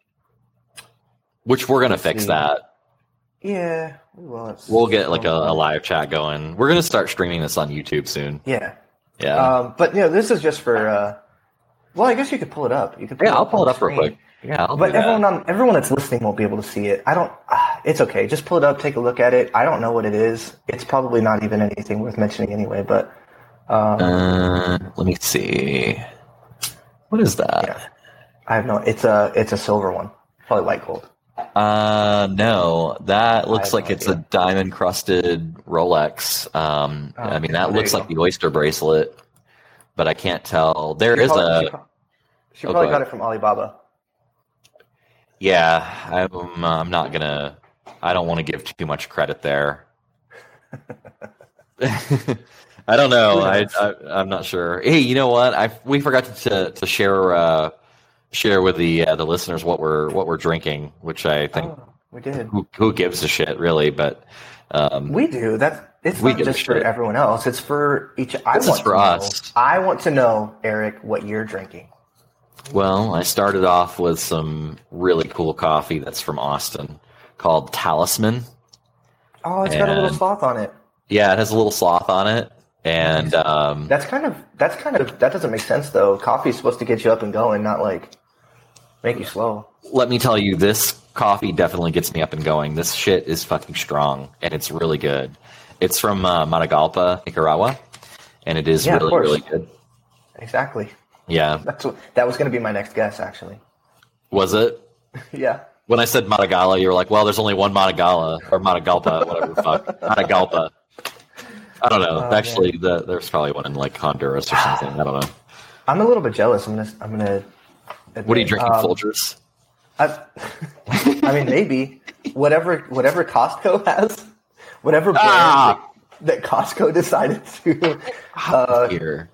Which we're gonna fix see. that. yeah, we will. We'll get like a, a live chat going. We're gonna start streaming this on YouTube soon. Yeah. Yeah. Um but you know, this is just for uh well I guess you could pull it up. You could yeah, I'll pull it up the real quick. Yeah, I'll But everyone on everyone that's listening won't be able to see it. I don't. ah, (sighs) It's okay. Just pull it up, take a look at it. I don't know what it is. It's probably not even anything worth mentioning anyway. But um, Uh, let me see. What is that? Yeah. I have no. It's a it's a silver one, probably white gold. Uh, no, that looks like no it's a diamond crusted Rolex. Um, Oh, I mean, that looks like go. the oyster bracelet, but I can't tell. There is probably, a. She, pro- she Oh, probably go got it from Alibaba. Yeah, I'm. I'm not gonna. I don't want to give too much credit there. (laughs) (laughs) I don't know. I, I I'm not sure. Hey, you know what? I we forgot to to share uh, share with the uh, the listeners what we're what we're drinking, which I think Oh, we did. who who gives a shit really, but um, We do. That's it's not just for everyone else. It's for each. I This is want for to know- us. I want to know, Eric, what you're drinking. well, I started off with some really cool coffee that's from Austin called Talisman. Oh, it's got a little sloth on it. Yeah, it has a little sloth on it, and um, That's kind of that's kind of that doesn't make sense though. Coffee's supposed to get you up and going, not like make you slow. let me tell you, this coffee definitely gets me up and going. This shit is fucking strong, and it's really good. It's from uh, Matagalpa, Nicaragua, and it is Yeah, really, really good. Exactly. Yeah, That's what that was going to be my next guess, actually. was it? (laughs) yeah. When I said Matagala, you were like, "Well, there's only one Matagala or Matagalpa, whatever the fuck, (laughs) Matagalpa." I don't know. Oh, Actually, the, there's probably one in like Honduras or something. I don't know. (sighs) I'm a little bit jealous. I'm gonna. I'm gonna. What are you drinking, Um, Folgers? I, (laughs) I mean, maybe whatever whatever Costco (laughs) has, whatever brand Ah! that, Costco decided (laughs) to. Uh, Here,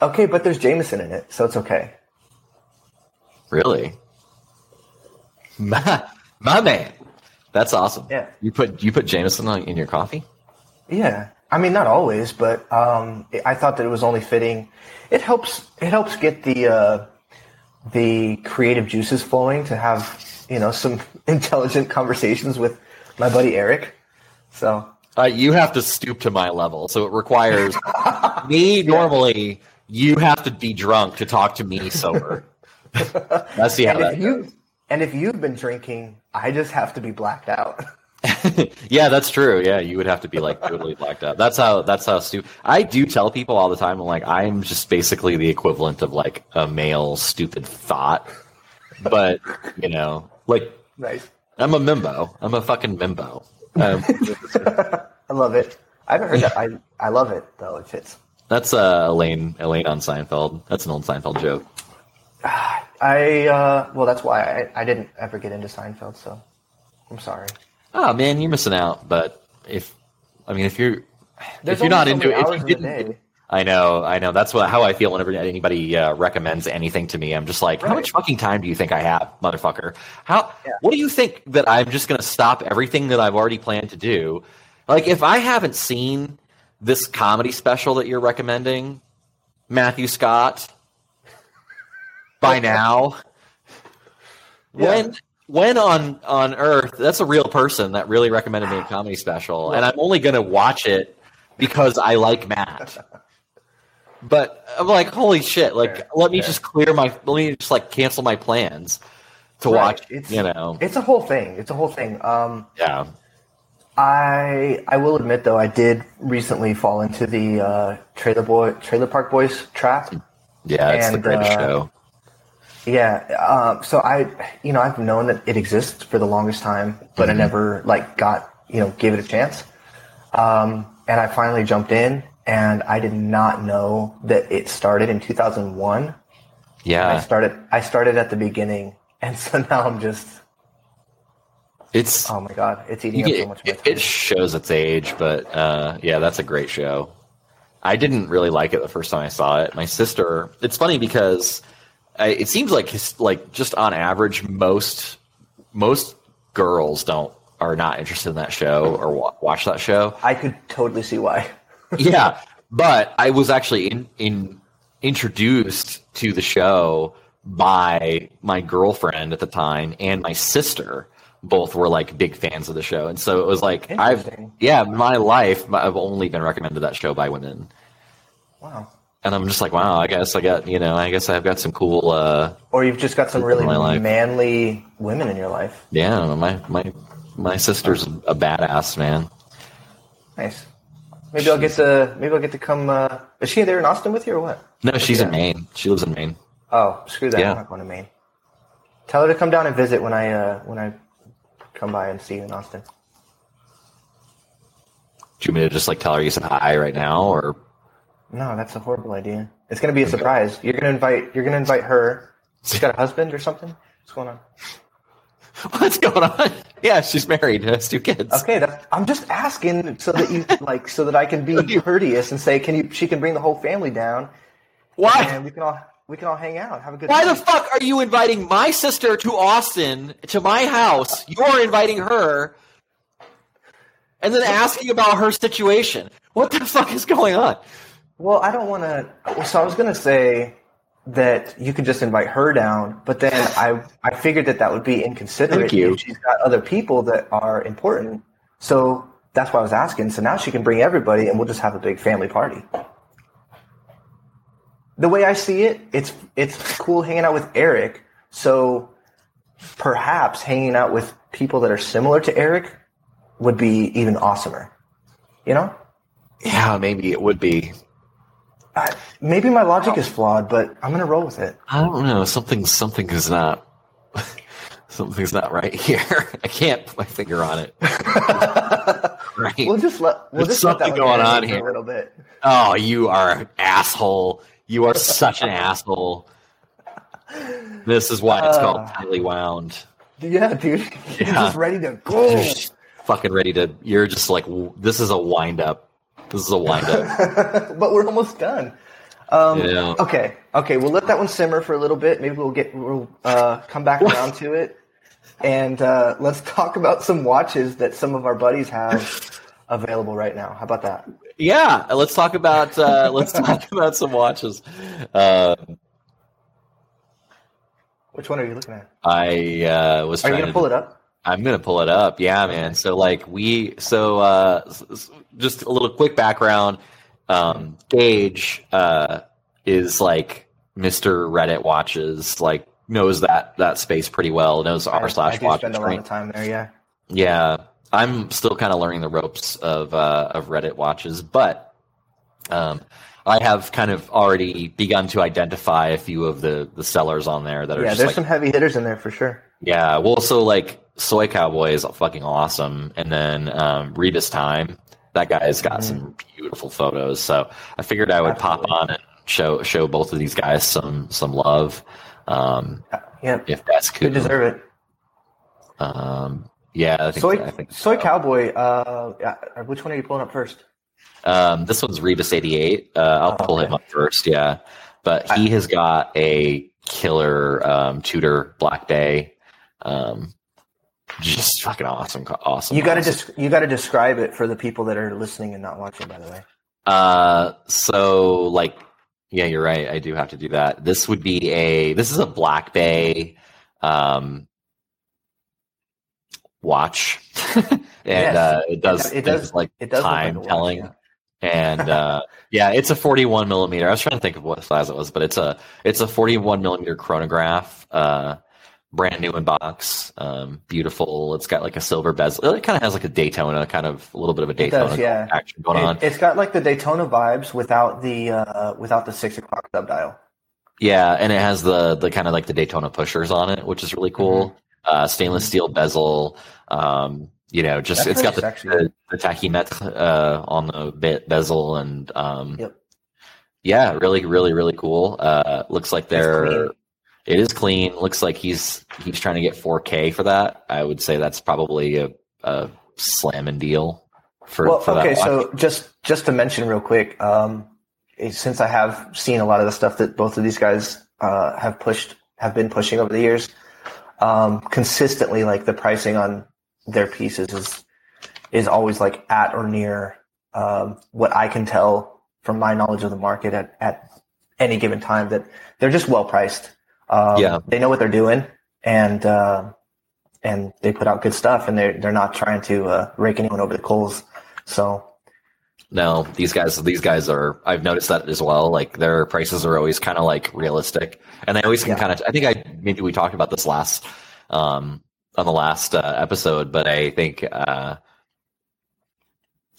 okay, but there's Jameson in it, so it's okay. really? Ma- My man. That's awesome. Yeah. You put you put Jameson in your coffee? Yeah, I mean not always, but um, I thought that it was only fitting. It helps. It helps get the uh, the creative juices flowing to have you know some (laughs) intelligent conversations with my buddy Eric. So Uh, you have to stoop to my level, so it requires (laughs) me normally. You have to be drunk to talk to me sober. Let's see how and that if you and if you've been drinking, I just have to be blacked out. (laughs) (laughs) yeah, that's true. Yeah, you would have to be like totally blacked out. That's how. That's how stupid. I do tell people all the time. I'm like, I'm just basically the equivalent of like a male stupid thought. But you know, like nice. I'm a mimbo. I'm a fucking mimbo. Um, (laughs) I love it. I haven't heard that. I I love it though. It fits. that's uh, Elaine. Elaine on Seinfeld. That's an old Seinfeld joke. (sighs) I uh, well, that's why I, I didn't ever get into Seinfeld. So I'm sorry. Oh man, you're missing out. But if I mean, if you're There's if you're not so into it, if you didn't, day. I know, I know. That's what how I feel whenever anybody uh, recommends anything to me. I'm just like, how much fucking time do you think I have, motherfucker? How? Yeah. What do you think that I'm just going to stop everything that I've already planned to do? Like, if I haven't seen this comedy special that you're recommending, Matthew Scott, by (laughs) now, when when on on Earth, that's a real person that really recommended me a comedy special, and I'm only going to watch it because I like Matt. (laughs) But I'm like, holy shit! Like, Fair, let me fair. just clear my, let me just like cancel my plans to Right, watch. it's- You know, It's a whole thing. It's a whole thing. Um, yeah, I I will admit though, I did recently fall into the uh, Trailer Boy Trailer Park Boys trap. yeah, it's the greatest uh, show. Yeah. Um, so I, you know, I've known that it exists for the longest time, but I never like got, you know, gave it a chance. Um, and I finally jumped in, and I did not know that it started in 2001. Yeah. I started, I started at the beginning, and (laughs) so now I'm just, it's oh my god, it's eating up get- so much of my it, time. it shows its age, but uh, yeah, that's a great show. I didn't really like it the first time I saw it. My sister. It's funny because it seems like his, like just on average, most most girls don't are not interested in that show or wa- watch that show. I could totally see why. (laughs) yeah, but I was actually in, in introduced to the show by my girlfriend at the time and my sister. Both were like big fans of the show, and so it was like I've yeah, my life I've only been recommended that show by women, Wow. And I'm just like wow, I guess I got you know I guess I've got some cool uh Or you've just got some really manly women in your life. yeah my my my sister's a badass man. Nice. Maybe I'll get to maybe I'll get to come. Uh, is she there in Austin with you or what? No, she's in Maine. She lives in Maine. Oh, screw that! Yeah. I'm not going to Maine. Tell her to come down and visit when I uh, when I come by and see you in Austin. Do you want me to just like tell her you said hi right now, or No, that's a horrible idea. It's going to be a surprise. You're going to invite you're going to invite her. She's got a husband or something. What's going on? (laughs) what's going on? Yeah, she's married, has two kids. Okay, I'm just asking so that you like so that I can be (laughs) courteous and say, can you? She can bring the whole family down, Why? and we can all we can all hang out, have a good. Why time. the fuck are you inviting my sister to Austin to my house? You're inviting her, and then asking about her situation. What the fuck is going on? Well, I don't want to. So I was going to say that you could just invite her down, but then I I figured that that would be inconsiderate. Thank you. She's got other people that are important, so that's why I was asking. So now she can bring everybody, and we'll just have a big family party. The way I see it, it's it's cool hanging out with Eric. So perhaps hanging out with people that are similar to Eric would be even awesomer. You know? Yeah, maybe it would be. I, maybe my logic is flawed, but I'm gonna roll with it. I don't know. Something something is not (laughs) something's not right here. (laughs) I can't put my finger on it. (laughs) right. We'll just let we'll There's just let that something one going on here. a little bit. Oh, you are an asshole. You are such an asshole. This is why it's called Uh. tightly wound. Yeah, dude, you're Yeah. just ready to go. You're just fucking ready to. You're just like this is a wind up. This is a wind up. (laughs) but we're almost done. Um, Yeah. Okay, okay, we'll let that one simmer for a little bit. Maybe we'll get we'll uh, come back around to it. and uh, let's (laughs) talk about some watches that some of our buddies have available right now. How about that? Yeah, let's talk about uh, (laughs) let's talk about some watches. Uh, Which one are you looking at? I uh, was. Are you gonna pull it up? I'm gonna pull it up. Yeah, man. So like we, so uh, just a little quick background. Um, Gage uh, is like Mr. Reddit watches, like knows that that space pretty well. Knows r slash do watches. spend a lot of time there. Yeah. Yeah, I'm still kind of learning the ropes of uh, of Reddit watches, but um, I have kind of already begun to identify a few of the the sellers on there that are Yeah, there's like, some heavy hitters in there for sure. yeah. Well, so like Soy Cowboy is fucking awesome, and then um, Rebus Time, that guy's got Mhm. some beautiful photos. So I figured I would pop on and show show both of these guys some some love, um, Yeah, if that's they cool. deserve it. Um, yeah, I think Soy, I think soy so. cowboy. Uh, yeah, which one are you pulling up first? Um, this one's Rebus eighty eight. Uh, I'll Oh, pull him up first. Yeah, but he has got a killer um, Tudor Black Bay. Um, just fucking awesome, awesome. You got to just you got to describe it for the people that are listening and not watching. By the way. Uh, so like, yeah, you're right. I do have to do that. This would be a. This is a Black Bay, um, watch, (laughs) and Yes. uh, it does. It does- like It does like time watch, telling. yeah. and uh, (laughs) yeah, it's a 41 millimeter. I was trying to think of what size it was, but it's a it's a 41 millimeter chronograph, uh, brand new in box, um, beautiful. It's got like a silver bezel. It kind of has like a Daytona, kind of a little bit of a Daytona does, yeah. action going on. It, has got like the Daytona vibes without the uh, without the six o'clock sub dial. Yeah, and it has the the kind of like the Daytona pushers on it, which is really cool. Mm-hmm. Uh, stainless steel bezel. Um, you know, just That's it's got the, actually. the the tachymetre uh, on the bit bezel, and um, Yep. yeah, really, really, really cool. Uh, looks like they're. It is clean. Looks like he's he's trying to get 4K for that. I would say that's probably a, a slamming deal for, well, for that okay, so just just to mention real quick, um, since I have seen a lot of the stuff that both of these guys uh, have pushed, have been pushing over the years, um, consistently, like the pricing on their pieces is is always like at or near um, what I can tell from my knowledge of the market at at any given time that they're just well priced. Um, Yeah. they know what they're doing, and uh, and they put out good stuff, and they're they're not trying to uh, rake anyone over the coals. So No, these guys, these guys are. I've noticed that as well. Like their prices are always kind of like realistic, and they always can Yeah. kind of. I think I maybe we talked about this last um, on the last uh, episode, but I think uh,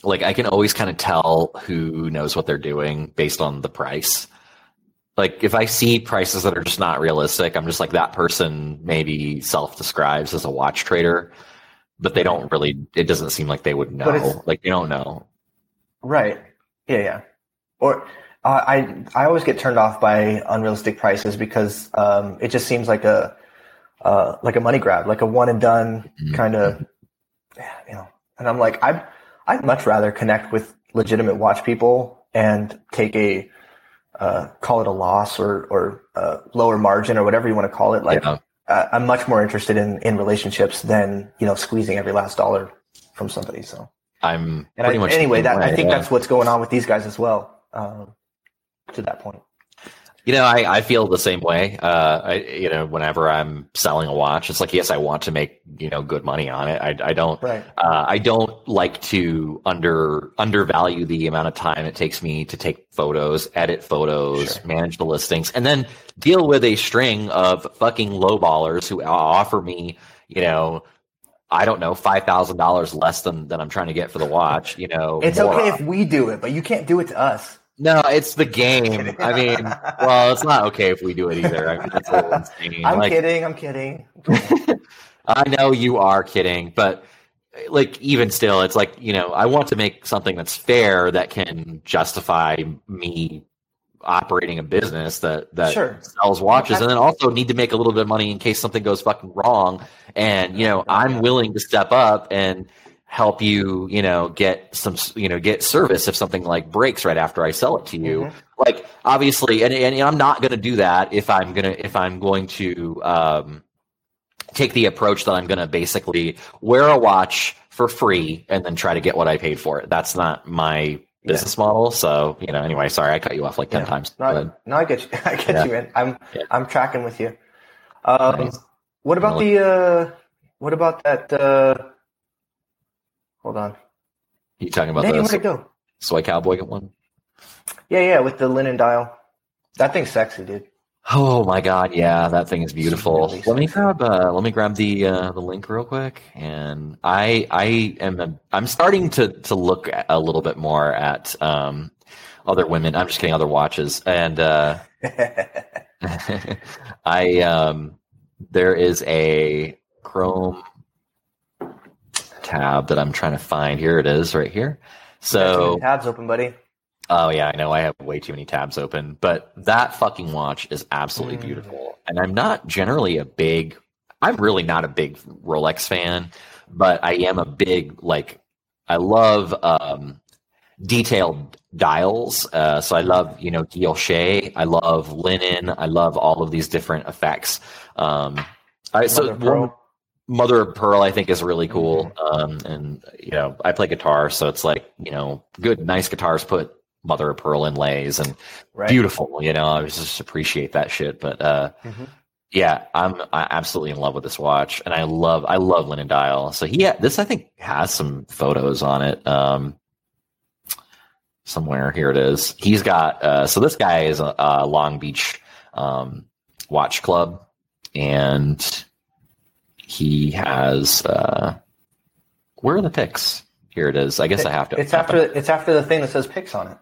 like I can always kind of tell who knows what they're doing based on the price. Like if I see prices that are just not realistic, I'm just like that person maybe self describes as a watch trader, but they don't really. It doesn't seem like they would know. Like they don't know. Right. Yeah, yeah. Or uh, I I always get turned off by unrealistic prices because um, it just seems like a uh, like a money grab, like a one and done Mhm. kind of, you know. And I'm like, I'd I'd much rather connect with legitimate watch people and take a uh, call it a loss or or uh, lower margin or whatever you want to call it. Like Yeah. uh, I'm much more interested in in relationships than you know squeezing every last dollar from somebody. So. I'm And I, anyway, that I think yeah. that's what's going on with these guys as well. Um, to that point, you know I, I feel the same way. Uh, I you know whenever I'm selling a watch, it's like yes, I want to make you know good money on it. I I don't right? uh, I don't like to under undervalue the amount of time it takes me to take photos, edit photos, Sure. manage the listings, and then deal with a string of fucking lowballers who offer me you know. I don't know, five thousand dollars less than, than I'm trying to get for the watch. You know, It's okay if we do it, but you can't do it to us. No, it's the game. I mean, (laughs) well, it's not okay if we do it either. I mean, that's a little insane. I'm like, kidding. I'm kidding. (laughs) I know you are kidding, but like, even still, it's like you know, I want to make something that's fair that can justify me operating a business that that Sure. sells watches, and then also need to make a little bit of money in case something goes fucking wrong. And you know, I'm willing to step up and help you, you know, get some, you know, get service if something like breaks right after I sell it to you. Mhm. Like obviously, and, and I'm not going to do that if I'm gonna if I'm going to um, take the approach that I'm going to basically wear a watch for free and then try to get what I paid for it. That's not my business model. So, you know, anyway, sorry, I cut you off like 10 Yeah. times. No, But, no, I get you. (laughs) I get Yeah. you, man. I'm Yeah. I'm tracking with you. Um, Nice. What about the uh, what about that? Uh, hold on. you talking about Dang, the it go? soy cowboy get one? Yeah, yeah, with the linen dial. That thing's sexy, dude. Oh my god, yeah, that thing is beautiful. really let me grab uh, let me grab the uh, the link real quick, and I I am a, I'm starting to to look a little bit more at um, other women. I'm just kidding, other watches, and uh, (laughs) (laughs) I um, there is a Chrome tab that I'm trying to find. Here it is, right here. So tabs open, buddy. Oh yeah, I know I have way too many tabs open, but that fucking watch is absolutely Mm. beautiful. And I'm not generally a big I'm really not a big Rolex fan, but I am a big like I love um detailed dials. Uh, so I love, you know, guilloche, I love linen, I love all of these different effects. Um I so Mother of pearl. one- Mother of Pearl, I think, is really cool. Um, and you know, I play guitar, so it's like you know, good, nice guitars put Mother of Pearl inlays and Right. beautiful. You know, I just appreciate that shit. But uh, Mhm. yeah, I'm I absolutely in love with this watch, and I love I love Linen Dial. So he this I think has some photos on it. Um, somewhere here it is. He's got uh, so this guy is a, a Long Beach um, watch club, and he has uh, where are the picks? Here it is. I guess I have to. It's after it's after the thing that says picks on it.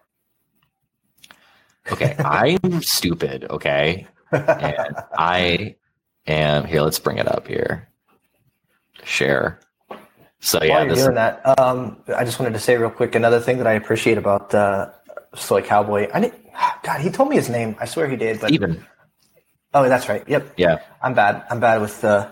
Okay, I'm (laughs) stupid. Okay, and I am here. Let's bring it up here. Share. So yeah, While you're doing that, um, I just wanted to say real quick another thing that I appreciate about uh, Soy Cowboy. I didn't, God, he told me his name. I swear he did. But even oh, that's right. Yep. yeah. I'm bad. I'm bad with uh,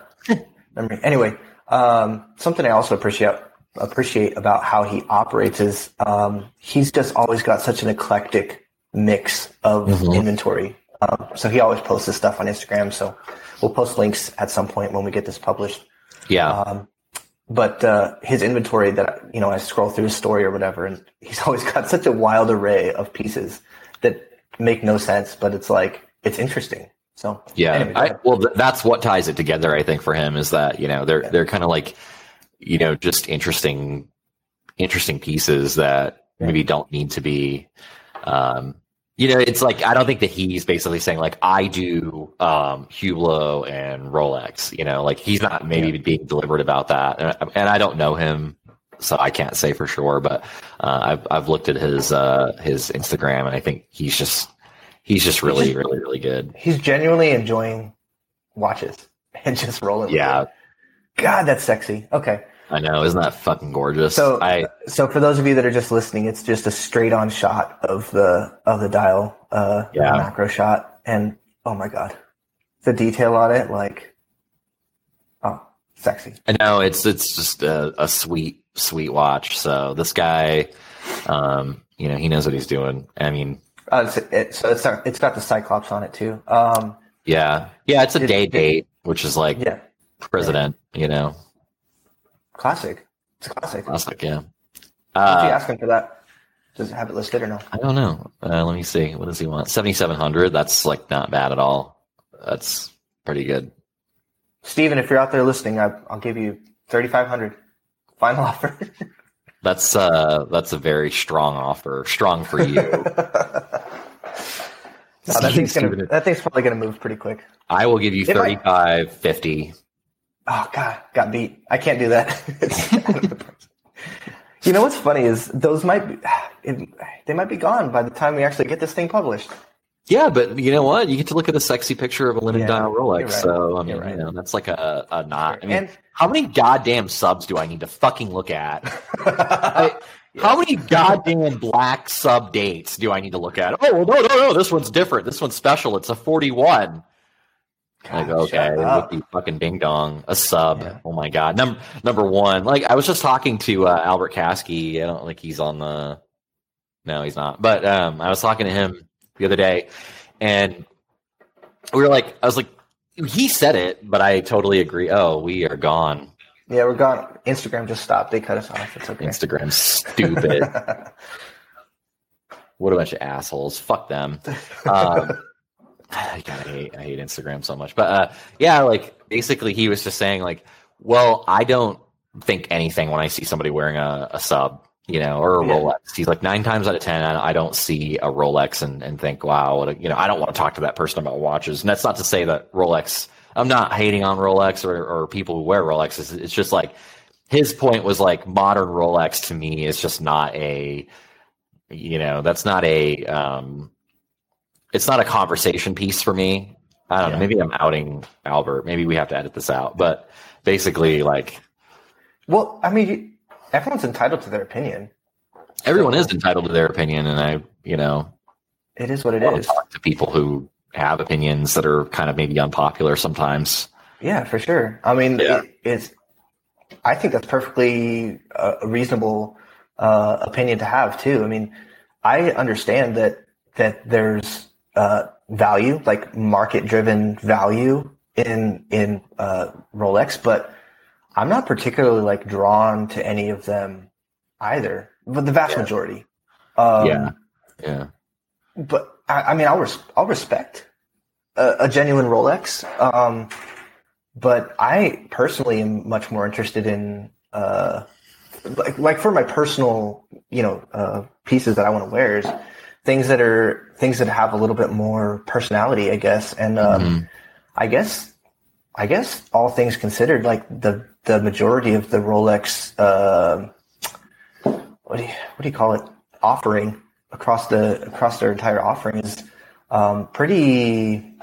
memory. Anyway, um, something I also appreciate appreciate about how he operates is um, he's just always got such an eclectic mix of Mhm. inventory. Um, so he always posts his stuff on Instagram. So we'll post links at some point when we get this published. Yeah, Um, but uh, his inventory that you know I scroll through his story or whatever, and he's (laughs) always got such a wild array of pieces that make no sense, but it's like it's interesting. So yeah. anyway, I, well, th- that's what ties it together. I think for him is that you know they're they're kind of like you know just interesting interesting pieces that maybe don't need to be. Um, you know, it's like I don't think that he's basically saying like I do um, Hublot and Rolex. You know, like he's not maybe being deliberate about that, and, and I don't know him, so I can't say for sure. But uh, I've I've looked at his uh, his Instagram, and I think he's just he's just really really really good. he's genuinely enjoying watches (laughs) and just rolling. Yeah. God, that's sexy. Okay, I know, isn't that fucking gorgeous? So- I so for those of you that are just listening, it's just a straight on shot of the of the dial, uh, Yeah. macro shot, and oh my god, the detail on it, like, oh, sexy. I know it's it's just a, a sweet sweet watch. So this guy, um, you know, he knows what he's doing. I mean, Uh, it's, it, so it's it's got the Cyclops on it too. Um, yeah, yeah, it's a Did- day did- date, which is like yeah, president. You know, classic. It's a classic. classic. Yeah. What's he Uh, asking for that? Does it have it listed or no? I don't know. Uh, let me see. What does he want? Seventy seven hundred. That's like not bad at all. That's pretty good. Steven, if you're out there listening, I, I'll give you thirty five hundred. Final (laughs) offer. That's uh that's a very strong offer. Strong for you. (laughs) No, that thing's gonna. That thing's probably gonna move pretty quick. I will give you If I- 35, 50. Oh God, got beat. I can't do that. (laughs) you know what's funny is those might be, (sighs) it, they might be gone by the time we actually get this thing published. Yeah, but you know what? You get to look at a sexy picture of a linen Yeah, dial Rolex. right. So I mean, right. you know, that's like a, a not. I mean, And- how many goddamn subs do I need to fucking look at? (laughs) I- How many goddamn black sub dates do I need to look at? Oh well, no, no, no. This one's different. This one's special. It's a forty-one. Like okay, with the fucking ding dong, a sub. Yeah. Oh my god, number number one. Like I was just talking to uh, Albert Kasky. I don't think he's on the. No, he's not. But um, I was talking to him the other day, and we were like, I was like, he said it, but I totally agree. Oh, we are gone. Yeah, we're gone. Instagram just stopped. They cut us off. It's okay. Instagram's stupid. (laughs) what a bunch of assholes. Fuck them. Um, (sighs) God, I hate, I hate Instagram so much. But uh, yeah, like basically, he was just saying like, well, I don't think anything when I see somebody wearing a, a sub, you know, or a Yeah. Rolex. He's like nine times out of ten, I, I don't see a Rolex and, and think, wow, what a, you know, I don't want to talk to that person about watches. And that's not to say that Rolex. I'm not hating on Rolex or, or people who wear Rolexes. It's just like his point was like modern Rolex to me is just not a, you know, that's not a, um, it's not a conversation piece for me. I don't know. Maybe I'm outing Albert. Maybe we have to edit this out. But basically, like well, I mean, everyone's entitled to their opinion. everyone is entitled to their opinion, and I, you know, It is what it is. talk to people who have opinions that are kind of maybe unpopular sometimes. Yeah, for sure. I mean, Yeah. it, it's. I think that's perfectly uh, a reasonable uh, opinion to have too. I mean, I understand that that there's uh, value, like market-driven value in in uh, Rolex, but I'm not particularly like drawn to any of them either. But the vast Yeah. majority. Um, Yeah. Yeah. but I, I mean, I'll res- I'll respect a, a genuine Rolex. Um, but I personally am much more interested in uh, like like for my personal you know uh, pieces that I want to wear is things that are things that have a little bit more personality, I guess. And um, Mhm. I guess I guess all things considered, like the the majority of the Rolex. Uh, what do you what do you call it? Offering across the across their entire offering is um, pretty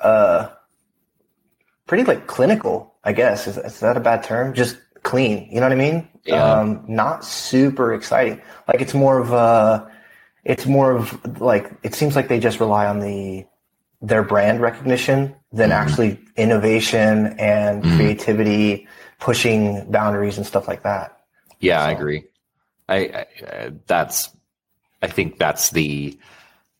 uh pretty like clinical i guess is, is that a bad term just clean you know what i mean Yeah. um not super exciting like it's more of a it's more of like it seems like they just rely on the their brand recognition than Mhm. actually innovation and Mhm. creativity pushing boundaries and stuff like that Yeah, I agree. I, I uh, that's I think that's the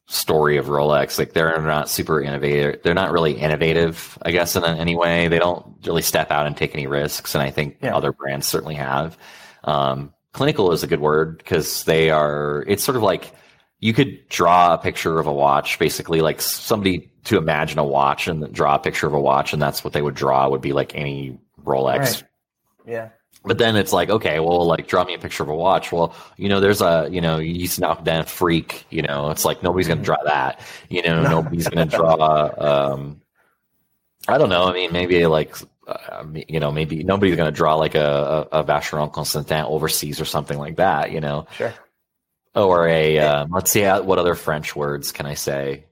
story of Rolex. Like they're not super innovative. They're not really innovative, I guess, in any way. They don't really step out and take any risks, and I think Yeah. other brands certainly have. Um, clinical is a good word because they are. It's sort of like you could draw a picture of a watch, basically like somebody to imagine a watch and draw a picture of a watch, and that's what they would draw. Would be like any Rolex Right. yeah but then it's like, okay, well, like draw me a picture of a watch. Well, you know, there's a, you know, you knock down freak, you know, it's like nobody's going to draw that, you know, nobody's going to draw, um, I don't know. I mean, maybe like, uh, you know, maybe nobody's going to draw like a, a, a Vacheron Constantin overseas or something like that, you know, sure. Or a, um, let's see, uh, what other French words can I say?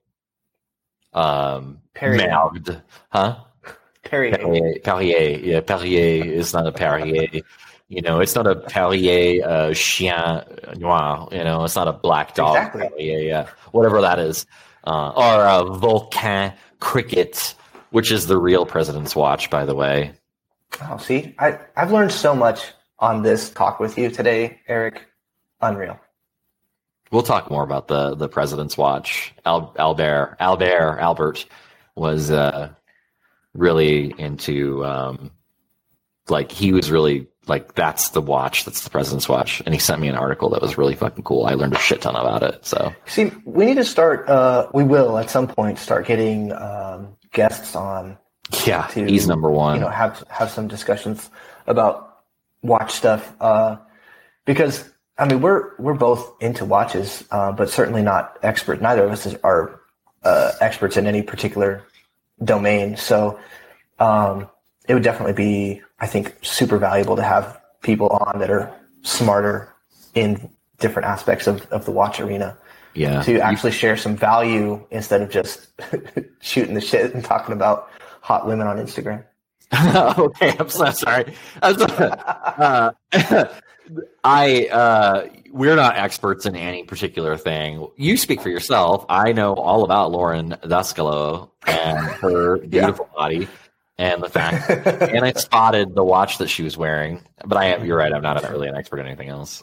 Um, merde, huh? Perrier. Perrier, Perrier, yeah, Perrier is not a Perrier. You know, it's not a Perrier uh, chien noir. You know, it's not a black dog. Exactly. Perrier, yeah, whatever that is, uh, or a Vulcain Cricket, which is the real president's watch, by the way. Oh, see, I, I've learned so much on this talk with you today, Eric. Unreal. We'll talk more about the the president's watch. Al, Albert, Albert, Albert was uh, really into um, like he was really like that's the watch, that's the president's watch, and he sent me an article that was really fucking cool. I learned a shit ton about it. So See, we need to start. Uh, we will at some point start getting um, guests on. yeah, To, he's number one. You know, have have some discussions about watch stuff. Uh, because I mean, we're we're both into watches, uh, but certainly not expert. Neither of us is, are uh, experts in any particular domain. So um, it would definitely be, I think, super valuable to have people on that are smarter in different aspects of, of the watch arena yeah, to actually share some value instead of just (laughs) shooting the shit and talking about hot women on Instagram. (laughs) okay, I'm so sorry. I'm so- uh, (laughs) I uh, we're not experts in any particular thing. You speak for yourself. I know all about Lauren Dascalo and her (laughs) beautiful body and the fact. and I spotted the watch that she was wearing. But I am. You're right. I'm not really an expert in anything else.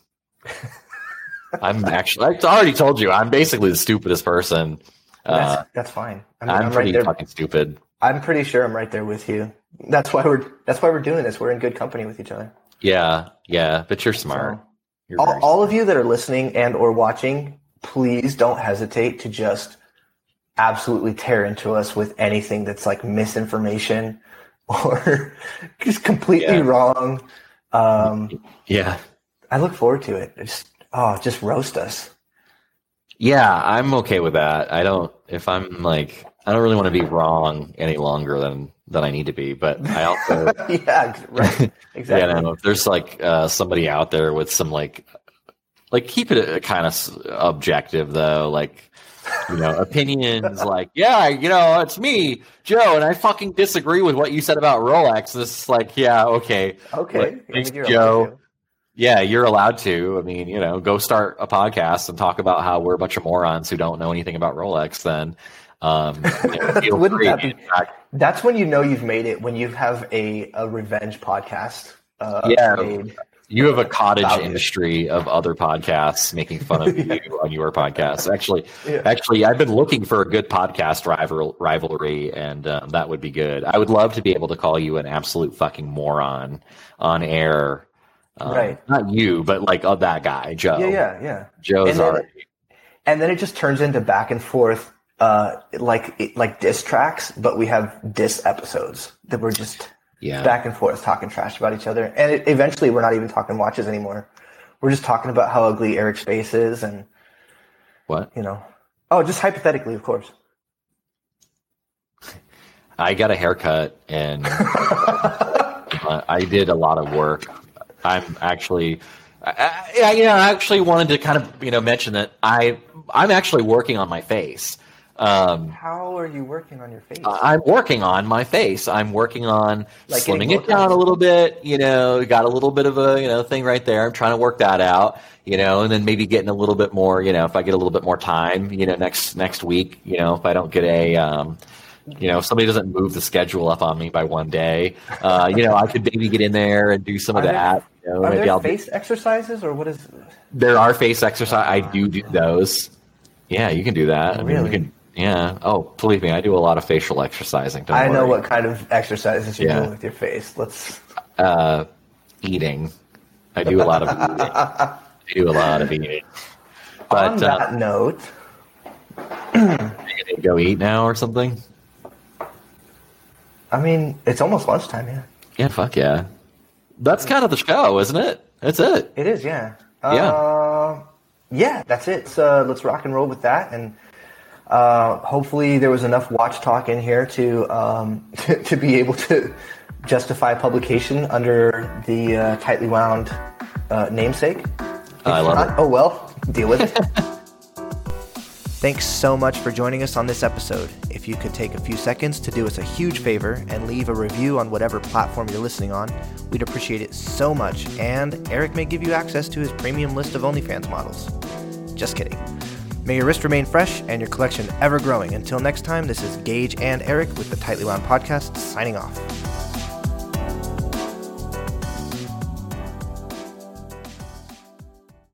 I'm actually. I already told you. I'm basically the stupidest person. Uh, That's, that's fine. I mean, I'm, pretty right fucking stupid. I'm pretty sure I'm right there with you. That's why we're that's why we're doing this. We're in good company with each other. Yeah, yeah, but you're smart. So, You're all, very all of you that are listening and or watching, please don't hesitate to just absolutely tear into us with anything that's like misinformation (laughs) or just completely Yeah. wrong. Um, (laughs) Yeah. I look forward to it. Just oh, just roast us. Yeah, I'm okay with that. I don't if I'm like I don't really want to be wrong any longer than than I need to be, but I also (laughs) yeah, right. (laughs) Exactly. yeah, no, if there's like uh, somebody out there with some like like keep it a kind of objective though, like you know, (laughs) opinions like, yeah, you know, it's me, Joe, and I fucking disagree with what you said about Rolex. This is like, yeah, okay. Okay. Like, I mean, thanks, Joe. Yeah, you're allowed to. I mean, you know, go start a podcast and talk about how we're a bunch of morons who don't know anything about Rolex. Then, um, you know, (laughs) Wouldn't that be- That's when you know you've made it when you have a, a revenge podcast. Uh, Yeah. made. you have a cottage it. industry of other podcasts making fun of Yeah. (laughs) you on your podcast. Actually, Yeah. actually, I've been looking for a good podcast rival rivalry, and um, that would be good. I would love to be able to call you an absolute fucking moron on air. Um, Right. Not you, but like oh, that guy, Joe. Yeah, yeah, yeah. Joe's And then- already. and then it just turns into back and forth uh like like diss tracks but we have diss episodes that we're just Yeah. back and forth talking trash about each other and it, eventually we're not even talking watches anymore we're just talking about how ugly eric's face is and what? you know oh just hypothetically of course (laughs) I got a haircut and uh, (laughs) I did a lot of work. I'm actually, I, I, you know, I actually wanted to kind of, you know, mention that I, I'm actually working on my face. Um, how are you working on your face I'm working on my face. I'm working on Like slimming it down a little bit. You know, got a little bit of a you know thing right there. I'm trying to work that out. You know, and then maybe getting a little bit more. You know, if I get a little bit more time. You know, next next week. You know, if I don't get a. Um, you know, if somebody doesn't move the schedule up on me by one day, uh, you know, I could maybe get in there and do some of that. You know, are maybe there I'll face exercises or what is there are face exercise. I do do those. Yeah, you can do that. I mean, Really? you can. Yeah. Oh, believe me, I do a lot of facial exercising. Don't i know worry. what kind of exercises you're Yeah. doing with your face let's uh, eating. I do a lot of eating. (laughs) I do a lot of eating. on But uh, that note (clears throat) you go eat now or something? i mean it's almost lunchtime yeah Yeah, fuck yeah. That's kind of the show, isn't it? That's it. It is, yeah. Yeah. Uh, yeah, that's it. So let's rock and roll with that, and uh, hopefully there was enough watch talk in here to um, (laughs) to, to be able to justify publication under the uh, tightly wound uh, namesake. If I love not, it. Oh well, deal with it. (laughs) Thanks so much for joining us on this episode. If you could take a few seconds to do us a huge favor and leave a review on whatever platform you're listening on, we'd appreciate it so much. And Eric may give you access to his premium list of OnlyFans models. Just kidding. May your wrist remain fresh and your collection ever growing. Until next time, this is Gage and Eric with the Tightly Wound Podcast signing off.